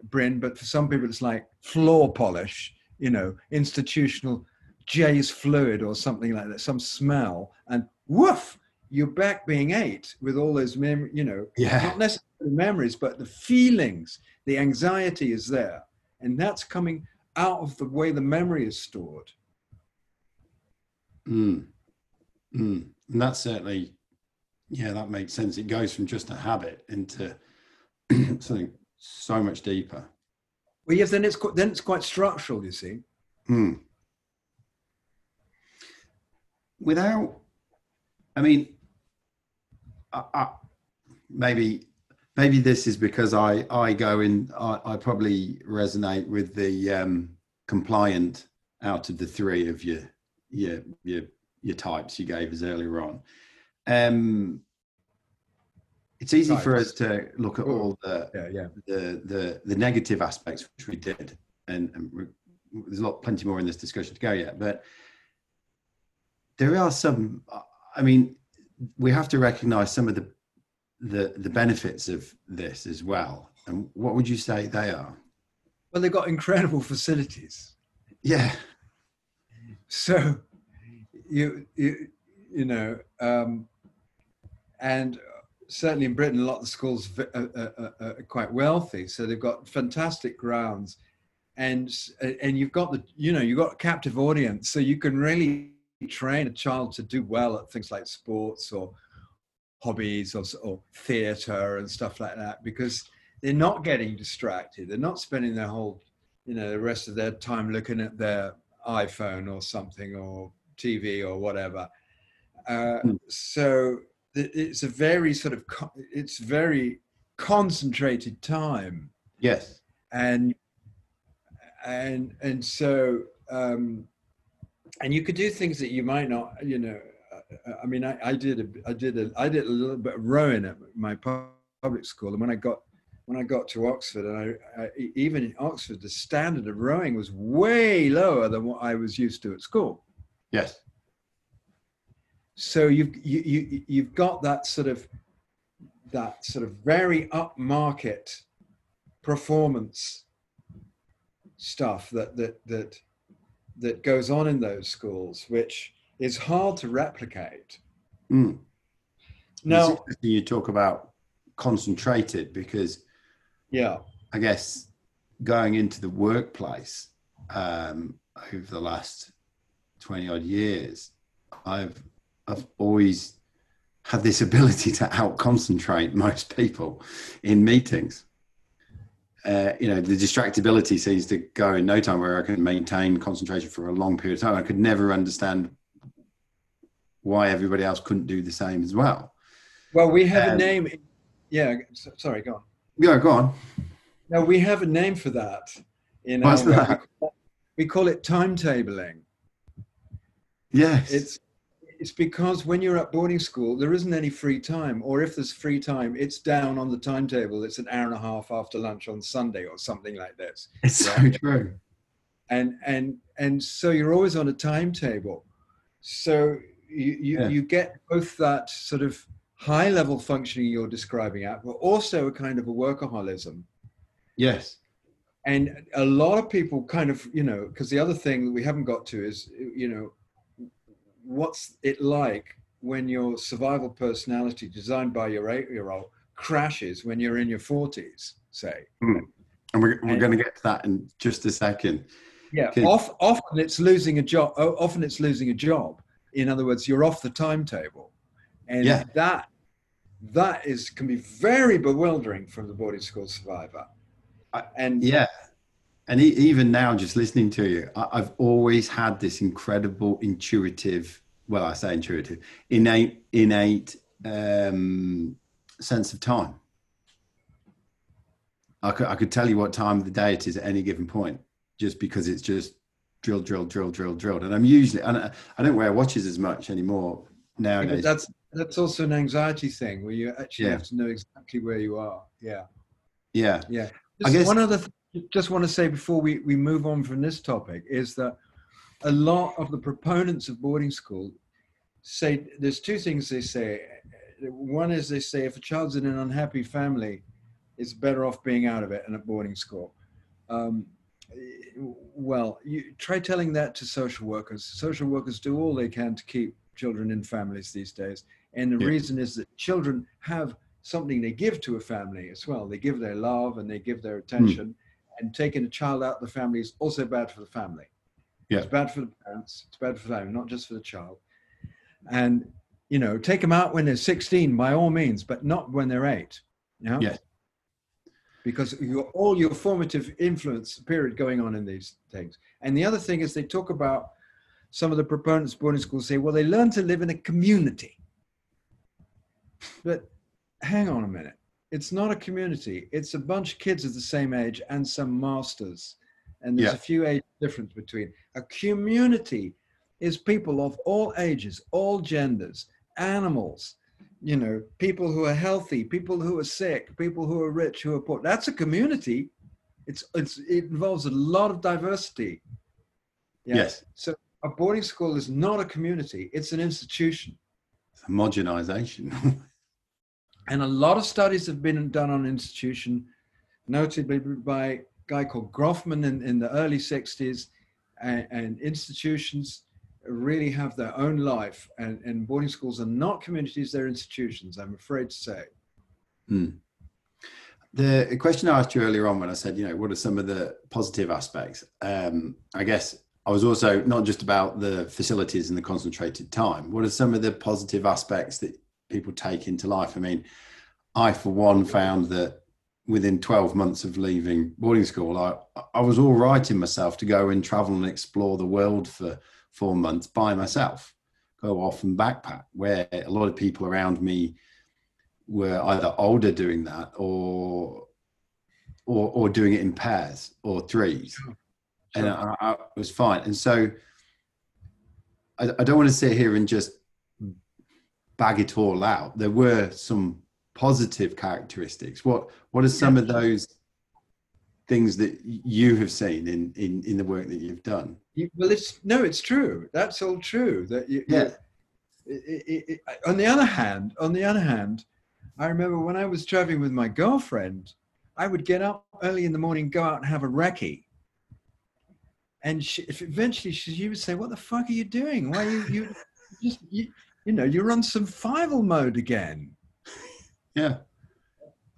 Bryn, but for some people it's like floor polish, you know, institutional Jeyes fluid or something like that, some smell, and woof, you're back being eight with all those memories, you know, yeah. not necessarily memories, but the feelings, the anxiety is there. And that's coming out of the way the memory is stored. Mm. Mm. And that's certainly, yeah, that makes sense. It goes from just a habit into something so much deeper. Well, yes, then it's then it's quite structural. You see. Mm. Without, I mean, I, I, maybe maybe this is because I I go in. I, I probably resonate with the um, compliant out of the three of your your your your types you gave us earlier on. Um, it's easy for us to look at all the yeah, yeah. the the the negative aspects which we did, and, and there's a lot, plenty more in this discussion to go yet. But there are some. I mean, we have to recognise some of the the the benefits of this as well. And what would you say they are? Well, they've got incredible facilities. Yeah. So, you you you know, um, and uh, certainly in Britain, a lot of the schools are, are, uh, uh, are, quite wealthy, so they've got fantastic grounds, and and you've got the you know you've got a captive audience, so you can really train a child to do well at things like sports or hobbies or, or theatre and stuff like that because they're not getting distracted. They're not spending their whole you know the rest of their time looking at their iPhone or something or TV or whatever. Uh, mm. So it's a very sort of it's very concentrated time. Yes. And and and so um and you could do things that you might not you know uh, i mean i, I did a i did a i did a little bit of rowing at my public school. And when i got when i got to oxford and I, I even in oxford the standard of rowing was way lower than what i was used to at school. Yes so you've you, you you've got that sort of that sort of very upmarket performance stuff that that that that goes on in those schools, which is hard to replicate. Mm. Now, you talk about concentrated because, yeah, I guess going into the workplace um, over the last twenty odd years, I've I've always had this ability to out concentrate most people in meetings. Uh, you know, the distractibility seems to go in no time where I can maintain concentration for a long period of time. I could never understand why everybody else couldn't do the same as well. Well, we have um, a name. Yeah, sorry, go on. Yeah, go on. No, we have a name for that. In What's that? We call it timetabling. Yes. It's it's because when you're at boarding school, there isn't any free time, or if there's free time, it's down on the timetable. It's an hour and a half after lunch on Sunday or something like this. It's so true. And and and so you're always on a timetable. So you you, yeah. you get both that sort of high level functioning you're describing at, but also a kind of a workaholism. Yes. And a lot of people kind of, you know, because the other thing that we haven't got to is, you know, what's it like when your survival personality designed by your eight year old crashes when you're in your 40s, say? Mm. And we're, we're going to get to that in just a second. Yeah, off, often it's losing a job. Often it's losing a job. In other words, you're off the timetable, and yeah. that that is can be very bewildering for the boarding school survivor. And yeah, and even now just listening to you i've always had this incredible intuitive well i say intuitive innate innate um, sense of time. I could, I could tell you what time of the day it is at any given point just because it's just drill drill drill drill drilled. And i'm usually and i don't wear watches as much anymore nowadays. yeah, that's that's also an anxiety thing where you actually yeah. have to know exactly where you are. Yeah. Yeah. Yeah. Just I guess one other th- just want to say before we, we move on from this topic is that a lot of the proponents of boarding school say there's two things they say. One is they say if a child's in an unhappy family, it's better off being out of it and at boarding school. Um, well, you try telling that to social workers. Social workers do all they can to keep children in families these days. And the Yeah. reason is that children have something they give to a family as well. They give their love and they give their attention. And taking a child out of the family is also bad for the family. Yeah. It's bad for the parents, it's bad for the family, not just for the child. And, you know, take them out when they're 16 by all means, but not when they're eight. You know? Yes. Because you all your formative influence period going on in these things. And the other thing is they talk about some of the proponents of boarding schools say, well, they learn to live in a community. But hang on a minute. It's not a community. It's a bunch of kids of the same age and some masters. And there's Yeah. a few age difference between. A community is people of all ages, all genders, animals, you know, people who are healthy, people who are sick, people who are rich, who are poor. That's a community. It's it's it involves a lot of diversity. Yeah. Yes. So a boarding school is not a community, it's an institution. Homogenization. And a lot of studies have been done on institution, notably by a guy called Goffman in, in the early 60s. And, and institutions really have their own life. And, and boarding schools are not communities, they're institutions, I'm afraid to say. Hmm. The question I asked you earlier on when I said, you know, what are some of the positive aspects? Um, I guess I was also not just about the facilities and the concentrated time. What are some of the positive aspects that people take into life? I mean, I, for one, found that within 12 months of leaving boarding school, I, I was all right in myself to go and travel and explore the world for four months by myself, go off and backpack, where a lot of people around me were either older doing that or or, or doing it in pairs or threes. And I, I was fine. And so I, I don't want to sit here and just bag it all out there were some positive characteristics what what are some of those things that you have seen in in in the work that you've done You, well, it's no, it's true. That's all true. That you, Yeah. it- it- it- on the other hand, on the other hand, I remember when I was traveling with my girlfriend, I would get up early in the morning, go out and have a recce. And she, if eventually she, she would say, "What the fuck are you doing? Why you you just you, you know you're on survival mode again." yeah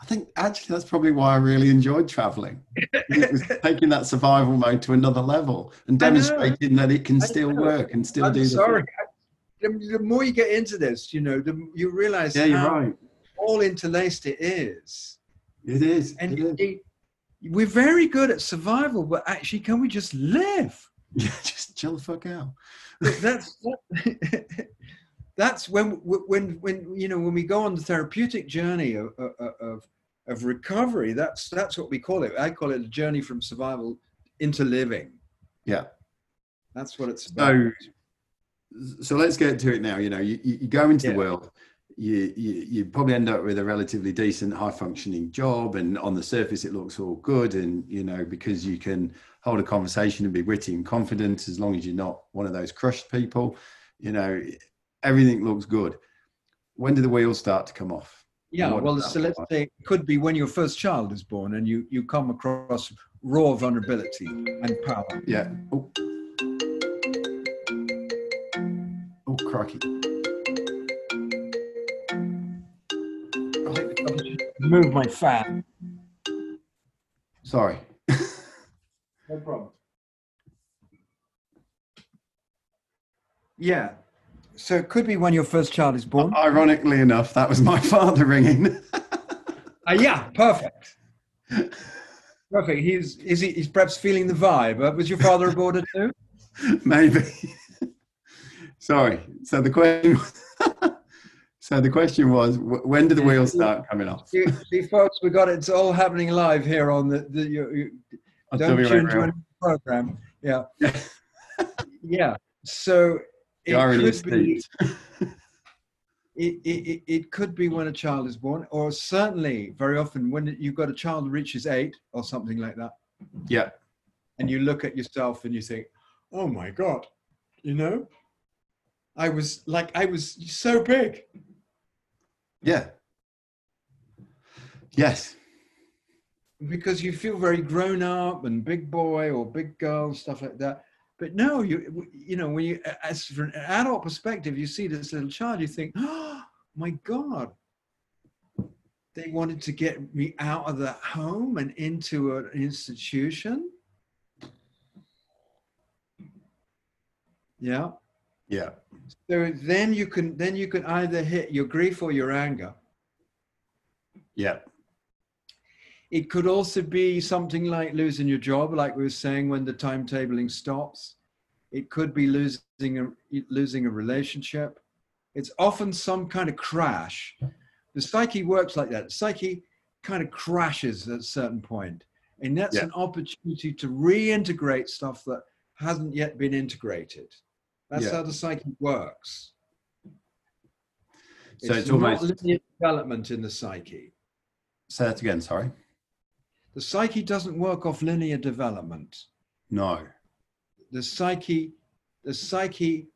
i think actually that's probably why i really enjoyed traveling it was taking that survival mode to another level and demonstrating that it can still work and still I'm do the sorry. The, more you get into this, you know, the you realize yeah you're how right all interlaced it is. it is And it is. it- we're very good at survival, but actually, can we just live? Yeah, just chill the fuck out. That's that's when when when you know when we go on the therapeutic journey of of, of recovery. That's that's what we call it. I call it a journey from survival into living. Yeah. That's what it's about. So, so let's get to it now. You know, you, you go into Yeah. the world, you, you you probably end up with a relatively decent, high functioning job, and on the surface it looks all good. And you know, because you can hold a conversation and be witty and confident, as long as you're not one of those crushed people, you know, everything looks good. When do the wheels start to come off? Yeah, well, so let's like? say it could be when your first child is born and you, you come across raw vulnerability and power. Yeah. Oh. Oh, crikey. Move my fan. Sorry. No problem. Yeah. So it could be when your first child is born. Ironically enough, that was my father ringing. Uh, yeah, perfect. Perfect. He's is he, he's perhaps feeling the vibe. Uh, was your father aboard it too? Maybe. Sorry. So the question. so the question was, when do the wheels start coming off? See, see, folks, we got it. It's all happening live here on the. the you, you, don't tune to any program. Yeah. yeah. So it The irony is could be. it, it, it- could be when a child is born, or certainly very often when you've got a child reaches eight or something like that, Yeah. and you look at yourself and you think, oh my God, you know, I was like, I was so big. Yeah. Yes. because you feel very grown up and big boy or big girl stuff like that but no you you know when you as from an adult perspective you see this little child you think oh my god they wanted to get me out of the home and into an institution yeah Yeah. so then you can then you can either hit your grief or your anger Yeah. It could also be something like losing your job, like we were saying, when the timetabling stops. It could be losing a, losing a relationship. It's often some kind of crash. The psyche works like that. The psyche kind of crashes at a certain point, and that's Yeah. an opportunity to reintegrate stuff that hasn't yet been integrated. That's Yeah. how the psyche works. So it's, not almost. linear development in the psyche. Say that again. Sorry. The psyche doesn't work off linear development. No. The psyche, the psyche,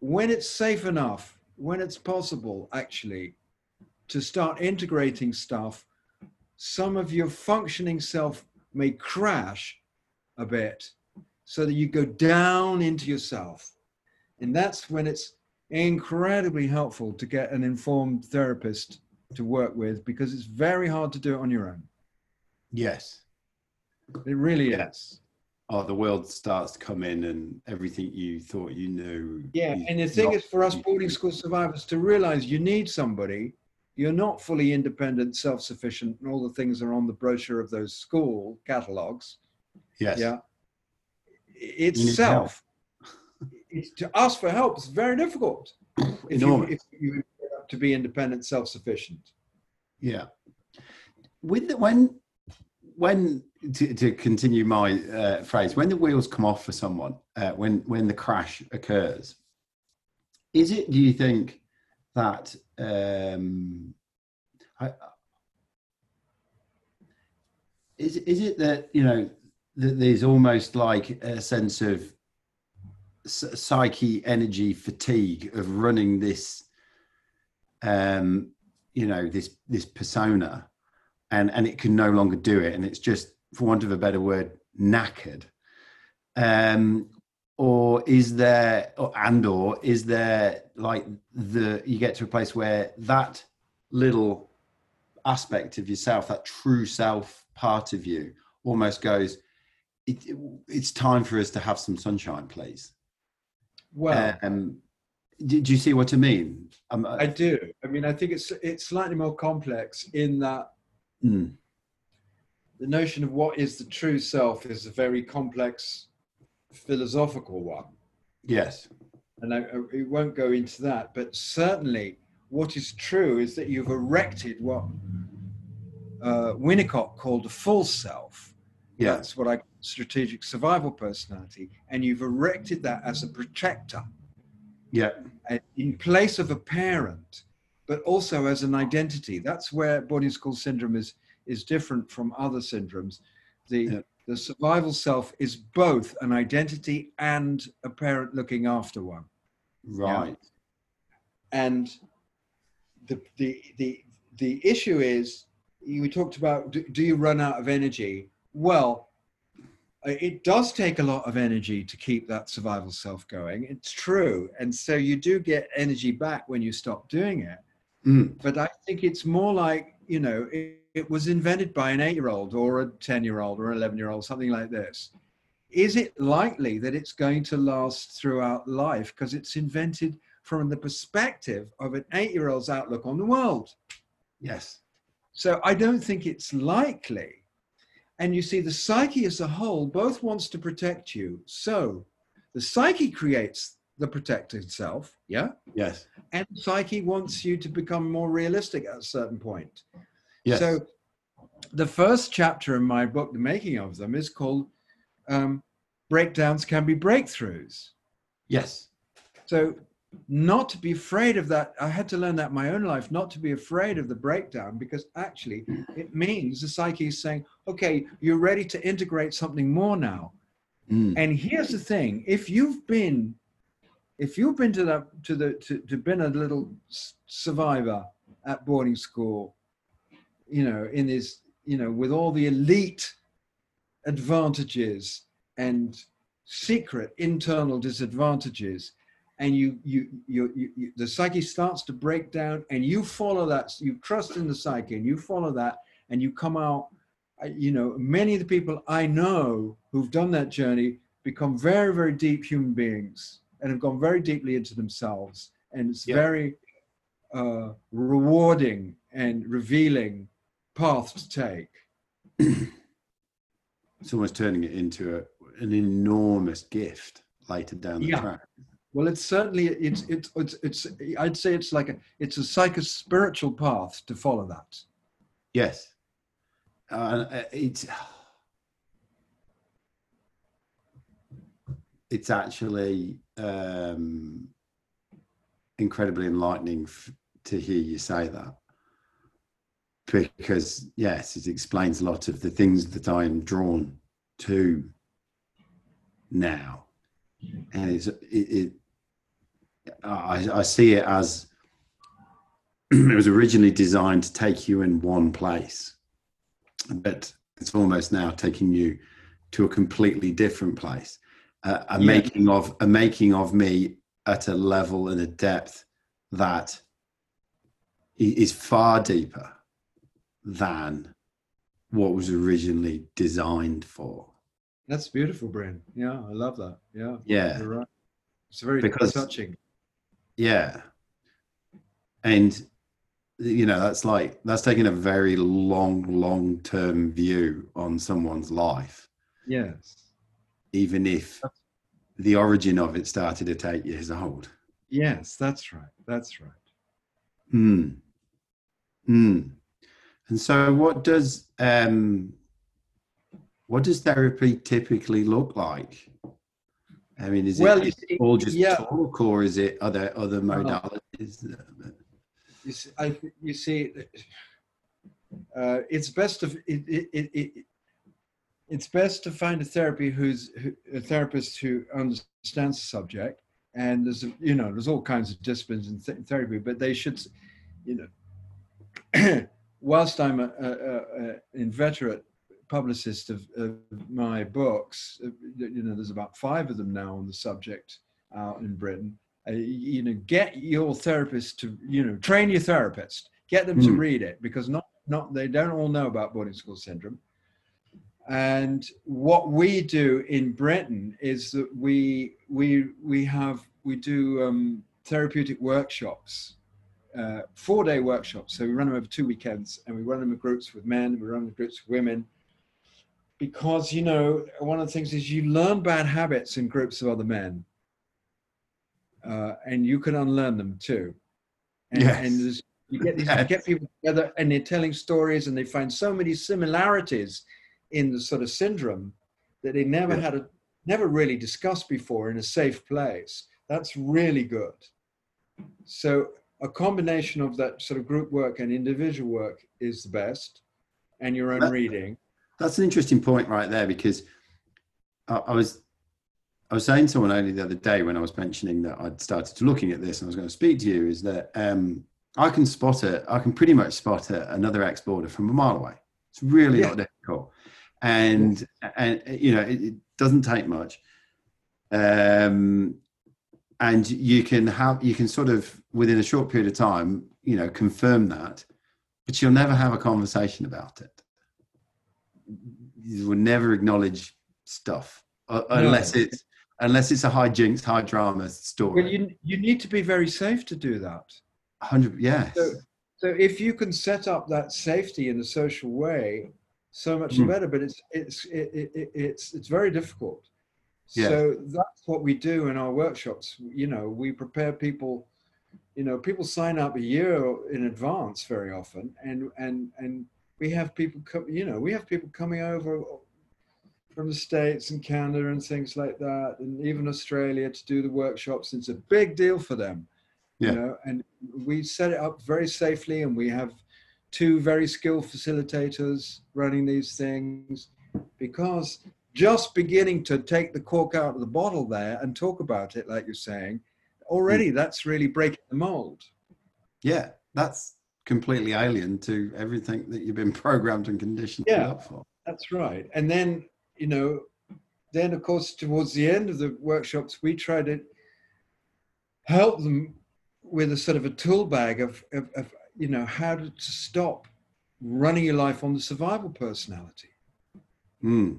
when it's safe enough, when it's possible, actually, to start integrating stuff, some of your functioning self may crash a bit so that you go down into yourself. And that's when it's incredibly helpful to get an informed therapist to work with because it's very hard to do it on your own. Yes. It really is. Oh, the world starts to come in, and everything you thought you knew. Yeah, and the thing is for us boarding school survivors to realize you need somebody. You're not fully independent, self sufficient, and all the things are on the brochure of those school catalogs. Yes. Yeah. It's self. It's to ask for help is very difficult if you, Enormous. if you to be independent, self sufficient. Yeah. With the, when when to, to continue my uh, phrase, when the wheels come off for someone, uh, when when the crash occurs, is it? Do you think that? Um, I, is is it that you know that there's almost like a sense of psyche energy fatigue of running this um you know this this persona and and it can no longer do it and it's just for want of a better word knackered. Um or is there or, and or is there like the you get to a place where that little aspect of yourself that true self part of you almost goes it, it's time for us to have some sunshine please. Well, um do, do you see what i mean? Um, I do. I mean, I think it's it's slightly more complex in that mm, the notion of what is the true self is a very complex philosophical one. yes. And I, I we won't go into that, but certainly what is true is that you've erected what uh, Winnicott called a false self. yeah. That's what I call strategic survival personality, and you've erected that as a protector. Yeah. In place of a parent, but also as an identity. That's where boarding school syndrome is is different from other syndromes. The Yeah. the survival self is both an identity and a parent looking after one. right and the the the the issue is you talked about do, do you run out of energy well it does take a lot of energy to keep that survival self going it's true and so you do get energy back when you stop doing it Mm, but i think it's more like you know it, it was invented by an 8 year old or a 10 year old or an 11 year old something like this. Is it likely that it's going to last throughout life? Because it's invented from the perspective of an 8 year old's outlook on the world. Yes. So I don't think it's likely. And you see, the psyche as a whole both wants to protect you. So the psyche creates the protected self, yeah? yes And psyche wants you to become more realistic at a certain point. yes So the first chapter in my book, The Making of Them, is called um, Breakdowns Can Be Breakthroughs. yes So not to be afraid of that, I had to learn that in my own life, not to be afraid of the breakdown, because actually it means the psyche is saying, okay, you're ready to integrate something more now. Mm, And here's the thing: if you've been, if you've been to that to the to, to been a little survivor at boarding school, you know, in this you know, with all the elite advantages and secret internal disadvantages, and you, you, you, you, you the psyche starts to break down, and you follow that, you trust in the psyche, and you follow that, and you come out. Uh, you know, many of the people I know who've done that journey become very, very deep human beings and have gone very deeply into themselves. And it's Yeah. very uh, rewarding and revealing path to take. It's almost turning it into a, an enormous gift later down the Yeah. track. Well, it's certainly it's it's it's it's I'd say it's like a it's a psycho spiritual path to follow that. Yes. Uh, uh, it's it's actually um, incredibly enlightening f- to hear you say that. Because yes it explains a lot of the things that i am drawn to now. And it's it, it I, I see it as it was originally designed to take you in one place but it's almost now taking you to a completely different place uh, a Yeah. making of a making of me at a level and a depth that is far deeper than what was originally designed for That's beautiful, Bryn. Yeah, I love that. Yeah, yeah right. It's very Because- touching. Yeah. And you know, that's like that's taking a very long, long term view on someone's life, Yes. Even if the origin of it started at eight years old. Yes, that's right. That's right. Hmm. Hmm. And so what does um what does therapy typically look like? I mean, is Well, it see, all just yeah. talk or is it are there other modalities? You see, I, you see uh, it's best it, it, it, it, it's best to find a therapy who's who, a therapist who understands the subject. And there's you know there's all kinds of disciplines in th- therapy, but they should, you know, whilst I'm a, a, a, inveterate publicist of, of my books, uh, you know, there's about five of them now on the subject out in Britain uh, you know get your therapist to you know train your therapist get them to Mm. read it because not not they don't all know about boarding school syndrome and what we do in britain is that we we we have we do um, therapeutic workshops uh, four day workshops so we run them over two weekends and we run them in groups with men and we run them in groups with women because you know one of the things is you learn bad habits in groups of other men uh, and you can unlearn them too. And, Yes. and you get these, you get people together, and they're telling stories, and they find so many similarities in the sort of syndrome that they never Yeah. had a never really discussed before in a safe place. That's really good. So a combination of that sort of group work and individual work is the best, and your own That- reading. That's an interesting point right there because I, I was I was saying to someone only the other day when I was mentioning that I'd started to looking at this and I was going to speak to you is that um, I can spot it. I can pretty much spot a, another ex border from a mile away. It's really Yeah. not difficult, and and you know it, it doesn't take much. Um, and you can have you can sort of within a short period of time, you know, confirm that, but you'll never have a conversation about it you will never acknowledge stuff uh, unless it's unless it's a high jinx, high drama story. Well, you you need to be very safe to do that. Hundred, yes, So, so if you can set up that safety in a social way, so much the Mm. better. But it's it's it, it, it- it's it's very difficult. Yeah. So that's what we do in our workshops. You know, we prepare people. You know, people sign up a year in advance very often, and and and we have people come. You know, we have people coming over from the states and Canada and things like that, and even Australia to do the workshops. It's a big deal for them Yeah. you know and we set it up very safely and we have two very skilled facilitators running these things because just beginning to take the cork out of the bottle there and talk about it like you're saying already hmm. that's really breaking the mold yeah, that's completely alien to everything that you've been programmed and conditioned Yeah. up for. That's right. And then, you know, then of course, towards the end of the workshops, we try to help them with a sort of a tool bag of, of, of you know, how to, to stop running your life on the survival personality. Mm.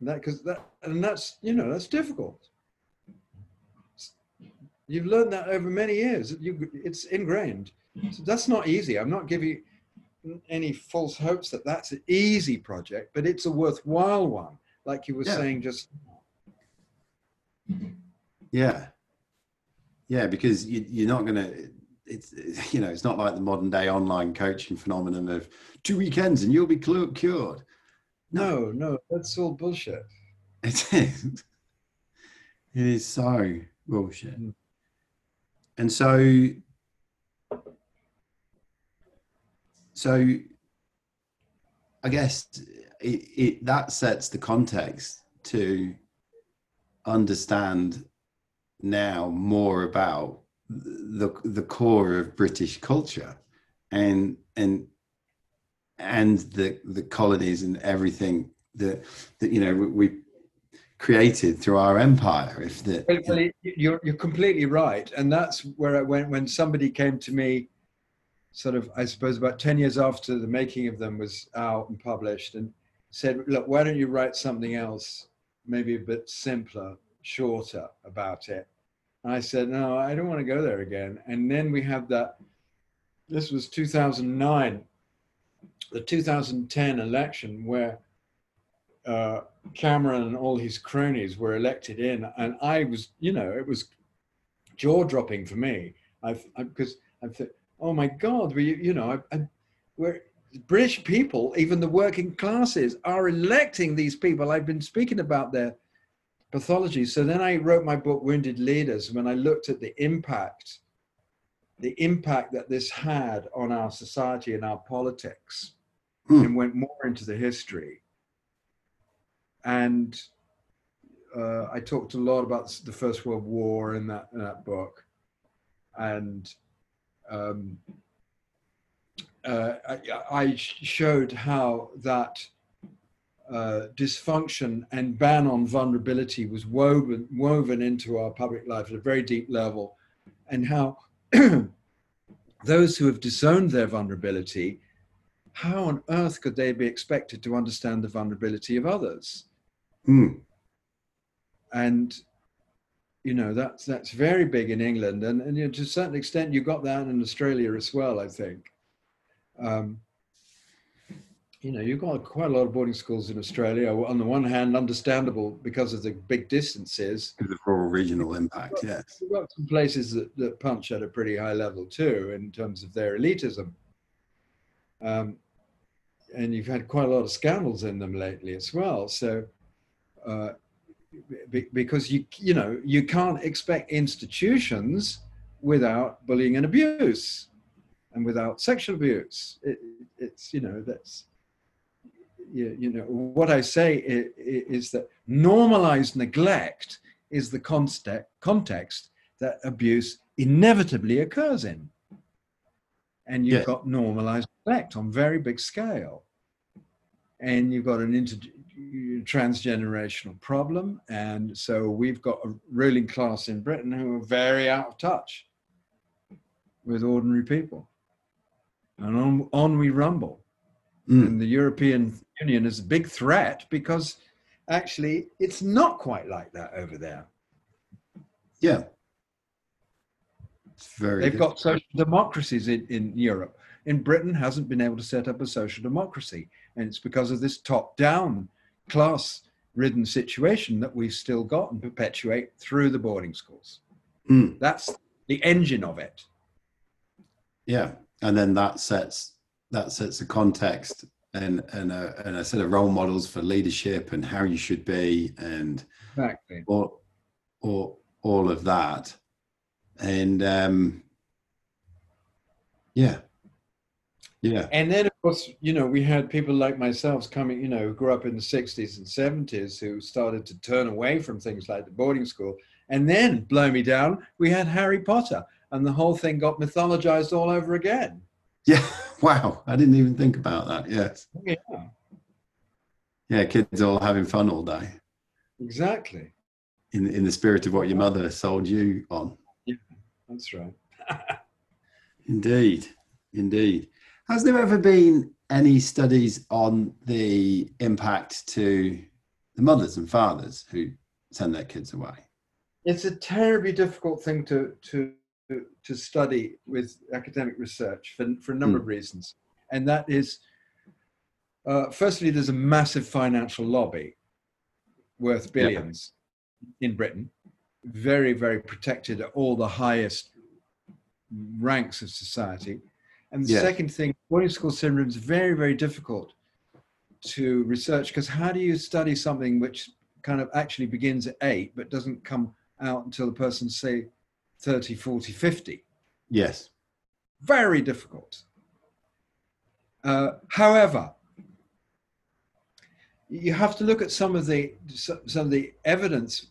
And that because that and that's you know that's difficult. You've learned that over many years. You, it's ingrained. So that's not easy. I'm not giving any false hopes that that's an easy project, but it's a worthwhile one. Like you were Yeah. saying just Yeah. Yeah, because you, you're not going to, it's, you know, it's not like the modern day online coaching phenomenon of two weekends and you'll be cured. no, no, that's all bullshit. It is. It is so bullshit. Mm. And so, so I guess it, it that sets the context to understand now more about the the core of British culture and and and the the colonies and everything that that you know we, created through our empire if the well, you're you're completely right, and that's where I went when somebody came to me, sort of I suppose about ten years after the making of them was out and published, and said, "Look, why don't you write something else, maybe a bit simpler, shorter about it?" And I said, "No, I don't want to go there again." And then we had that. This was 2009, the 2010 election where. Uh, Cameron and all his cronies were elected in, and I was, you know, it was jaw dropping for me. I've because I, thought, oh my God, we, you know, I, I, we're British people, even the working classes, are electing these people. I've been speaking about their pathology. So then I wrote my book, Wounded Leaders, when I looked at the impact, the impact that this had on our society and our politics, Hmm. and went more into the history and uh, I talked a lot about the First World War in that in that book, and um, uh, I, I showed how that uh, dysfunction and ban on vulnerability was woven woven into our public life at a very deep level, and how those who have disowned their vulnerability, how on earth could they be expected to understand the vulnerability of others? Mm. and you know that's that's very big in England, and, and you know, to a certain extent you got that in Australia as well. I think, um, you know, you've got quite a lot of boarding schools in Australia. On the one hand, understandable because of the big distances. the rural regional impact yes You've got some places that, that punch at a pretty high level too in terms of their elitism. Um, and you've had quite a lot of scandals in them lately as well. So, uh, be, because you you know you can't expect institutions without bullying and abuse, and without sexual abuse. It, it's you know that's you, you know what I say is, is that normalized neglect is the context context that abuse inevitably occurs in, and you've Yeah. got normalized neglect on very big scale, and you've got an inter transgenerational problem. And so we've got a ruling class in Britain who are very out of touch with ordinary people. And on, on we rumble. Mm. And the European Union is a big threat because actually it's not quite like that over there. yeah it's very They've got social democracies in, in Europe. In Britain hasn't been able to set up a social democracy. And it's because of this top-down class ridden situation that we've still got and perpetuate through the boarding schools. Mm. That's the engine of it. yeah and then that sets that sets a context and and a, and a set of role models for leadership and how you should be and Exactly. all all all of that and um yeah yeah And then, of course, you know, we had people like myself coming, you know, who grew up in the 60s and 70s who started to turn away from things like the boarding school. And then, blow me down, we had Harry Potter, and the whole thing got mythologized all over again. Yeah. Wow. I didn't even think about that. Yes. Oh, yeah, Yeah. Kids all having fun all day exactly. in, in the spirit of what your mother sold you on. Yeah, that's right. Indeed. Indeed. Has there ever been any studies on the impact to the mothers and fathers who send their kids away? It's a terribly difficult thing to to to study with academic research for, for a number of reasons, and that is, uh, firstly, there's a massive financial lobby worth billions in Britain, very very protected at all the highest ranks of society, and the Yeah. second thing, boarding school syndrome is very very difficult to research because how do you study something which kind of actually begins at eight but doesn't come out until the person's say 30 40 50 Yes. very difficult uh, however you have to look at some of the some of the evidence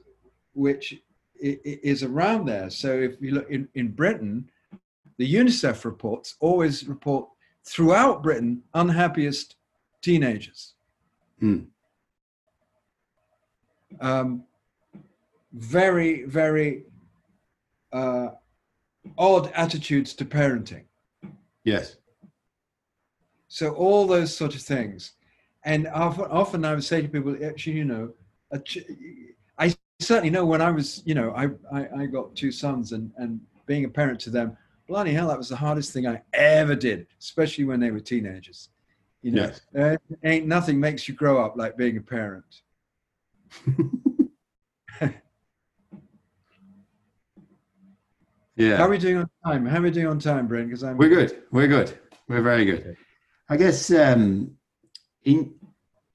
which is around there so if you look in, in britain the unicef reports always report throughout britain unhappiest teenagers Hmm. um, very, very uh, odd attitudes to parenting. Yes. So all those sort of things, and often, often I would say to people, actually, you know, I certainly know when I was, you know, I, I, I got two sons, and and being a parent to them, bloody hell, that was the hardest thing I ever did, especially when they were teenagers. You know, Yes. uh, ain't nothing makes you grow up like being a parent. Yeah. How are we doing on time? How are we doing on time, Brent? Because I'm We're good. We're good. We're very good. Okay. I guess um, in,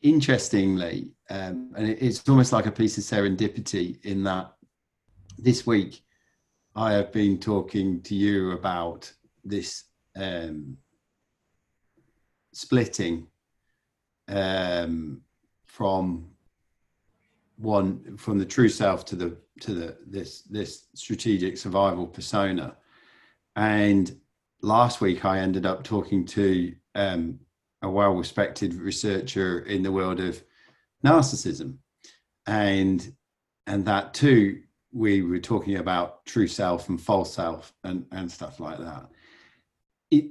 interestingly, um, and it- it's almost like a piece of serendipity in that this week I have been talking to you about this um, splitting um, from one from the true self to the to the this this strategic survival persona and last week I ended up talking to um, a well respected researcher in the world of narcissism. And and that too, we were talking about true self and false self and, and stuff like that. It,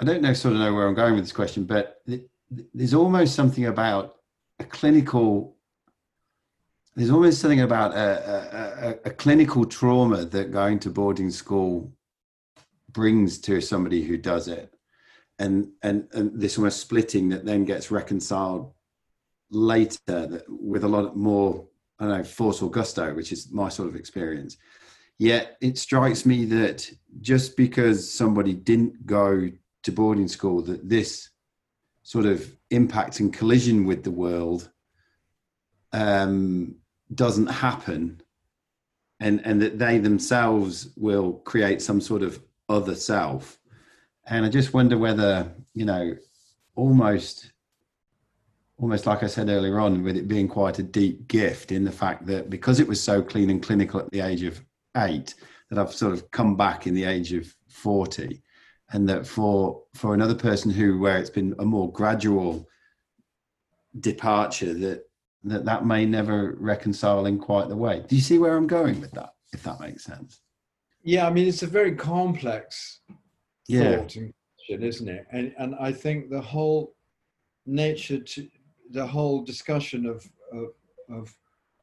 I don't know sort of know where I'm going with this question, but th- th- there's almost something about a clinical there's almost something about a, a, a, a clinical trauma that going to boarding school brings to somebody who does it. And and and this almost splitting that then gets reconciled later with a lot more i don't know force or gusto which is my sort of experience. Yet it strikes me that just because somebody didn't go to boarding school that this sort of impact and collision with the world um, doesn't happen and and that they themselves will create some sort of other self. And i just wonder whether you know almost almost like i said earlier on with it being quite a deep gift in the fact that because it was so clean and clinical at the age of eight that i've sort of come back in the age of 40 and that for for another person who where it's been a more gradual departure that that that may never reconcile in quite the way do you see where i'm going with that if that makes sense Yeah, I mean, it's a very complex yeah thought and question, isn't it? And and I think the whole nature to the whole discussion of of, of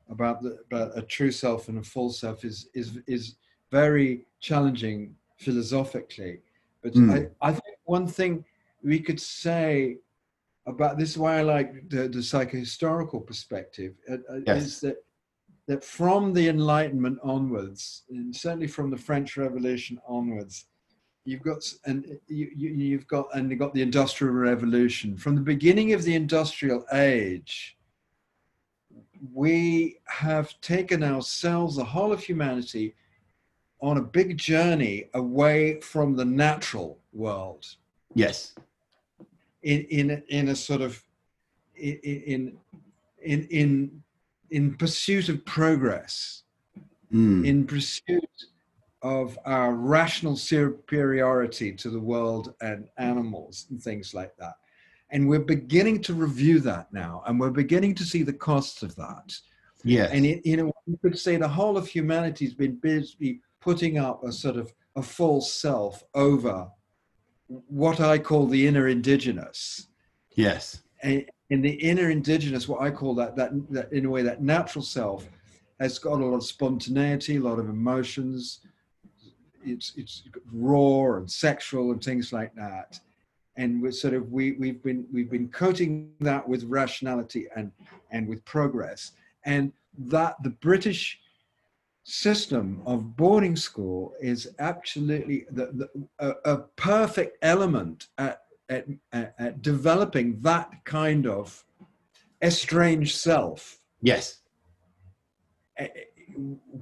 about the about a true self and a false self is is is very challenging philosophically. But Mm. I, I think one thing we could say about this is why I like the, the psychohistorical perspective uh, uh, Yes. is that that from the Enlightenment onwards, and certainly from the French Revolution onwards, you've got and you, you, you've got and you've got the Industrial Revolution. From the beginning of the Industrial Age, we have taken ourselves, the whole of humanity, on a big journey away from the natural world yes in in a- in a sort of in in in in, pursuit of progress Mm. in pursuit of our rational superiority to the world and animals and things like that. And we're beginning to review that now, and we're beginning to see the costs of that. Yeah. And it, you know, you could say the whole of humanity has been busy putting up a sort of a false self over what I call the inner indigenous. Yes. And in the inner indigenous, what I call that, that, that in a way, that natural self has got a lot of spontaneity, a lot of emotions. It's it's raw and sexual and things like that. And we're sort of we we've been we've been coating that with rationality and and with progress. And that the British system of boarding school is absolutely the, the, a, a perfect element at, at, at developing that kind of estranged self Yes.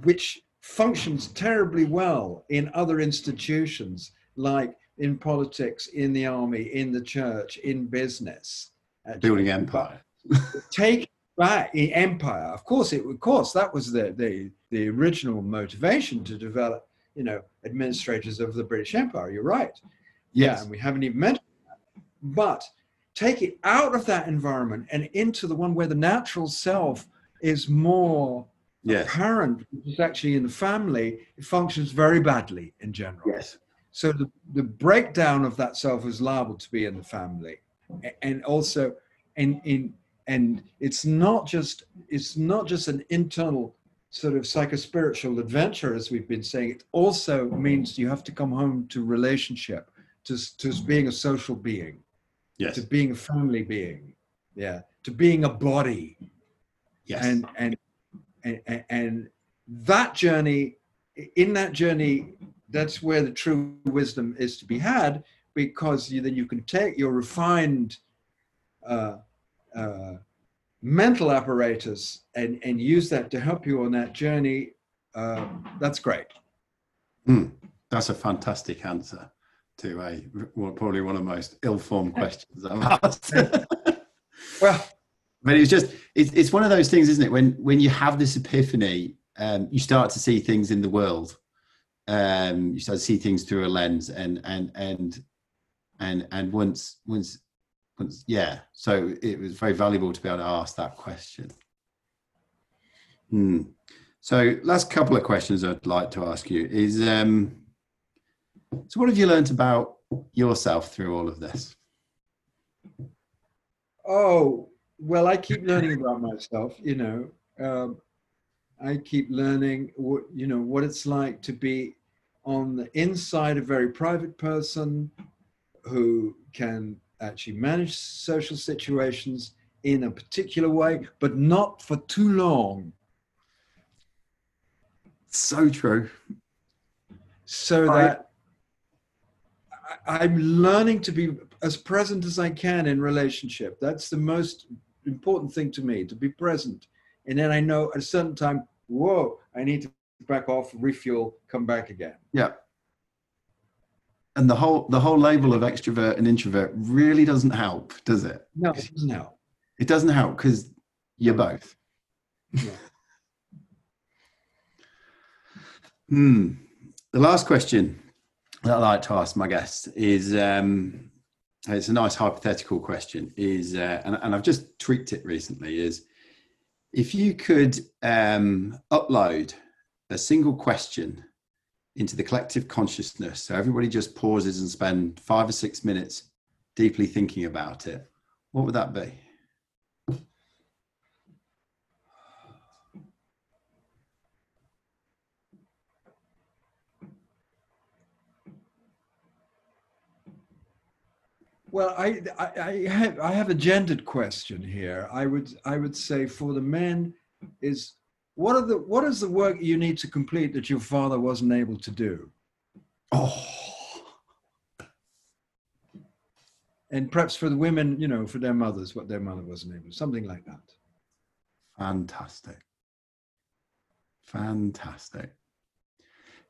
which functions terribly well in other institutions like in politics in the army in the church in business Uh, Building empire. take back empire of course it of course that was the, the the original motivation to develop you know administrators of the british empire you're right yeah Yes. and we haven't even mentioned that but take it out of that environment and into the one where the natural self is more Yes. apparent which is actually in the family it functions very badly in general Yes. so the, the breakdown of that self is liable to be in the family and also and in and it's not just it's not just an internal sort of psychospiritual adventure as we've been saying it also means you have to come home to relationship to, to being a social being Yes. to being a family being yeah to being a body Yes. and and and, and that journey in that journey that's where the true wisdom is to be had because you, then you can take your refined uh, uh, mental apparatus and, and use that to help you on that journey uh, that's great. That's a fantastic answer to a well, probably one of the most ill-formed questions I've asked. well but it was just it's, it's one of those things isn't it? When when you have this epiphany um, you start to see things in the world. Um, you start to see things through a lens and and and and and once once yeah so it was very valuable to be able to ask that question Hmm. so last couple of questions i'd like to ask you is um so what have you learned about yourself through all of this Oh, well, I keep learning about myself, you know. Um, I keep learning what, you know, what it's like to be on the inside a very private person who can actually manage social situations in a particular way, but not for too long. so true So Right. that I, I'm learning to be as present as I can in relationship. That's the most important thing to me, to be present. And then I know at a certain time, whoa, I need to back off, refuel, come back again. Yeah. And the whole the whole label of extrovert and introvert really doesn't help, does it? No, it doesn't help. It doesn't help because you're both. Yeah. Hmm. The last question that I like to ask my guests is um, it's a nice hypothetical question. Is uh, and, and I've just tweaked it recently. Is if you could um, upload a single question into the collective consciousness, so everybody just pauses and spend five or six minutes deeply thinking about it, what would that be? Well, I, I, I have I have a gendered question here. I would I would say for the men is what are the what is the work you need to complete that your father wasn't able to do? Oh, And perhaps for the women, you know, for their mothers, what their mother wasn't able, to, something like that. fantastic. Fantastic.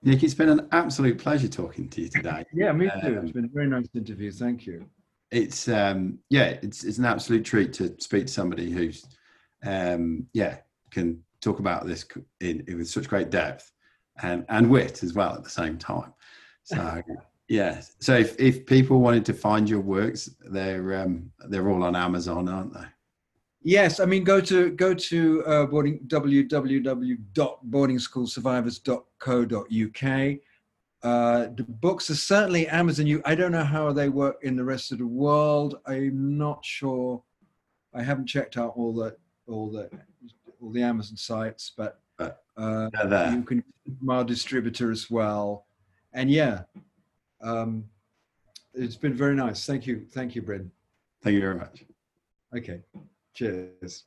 Nick, it's been an absolute pleasure talking to you today. Yeah, me too. Um, it's been a very nice interview. Thank you. It's um yeah, it's it's an absolute treat to speak to somebody who's um yeah, can talk about this in, in with such great depth. and and wit as well at the same time. So yeah. So if, if people wanted to find your works, they're um, they're all on Amazon, aren't they? Yes, I mean go to go to uh, boarding www.boardingschoolsurvivors.co.uk. Uh, the books are certainly Amazon. You, I don't know how they work in the rest of the world. I'm not sure. I haven't checked out all the all the all the Amazon sites, but uh, you can from our distributor as well. And yeah, um, it's been very nice. Thank you, thank you, Bryn. Thank you very much. Okay, cheers.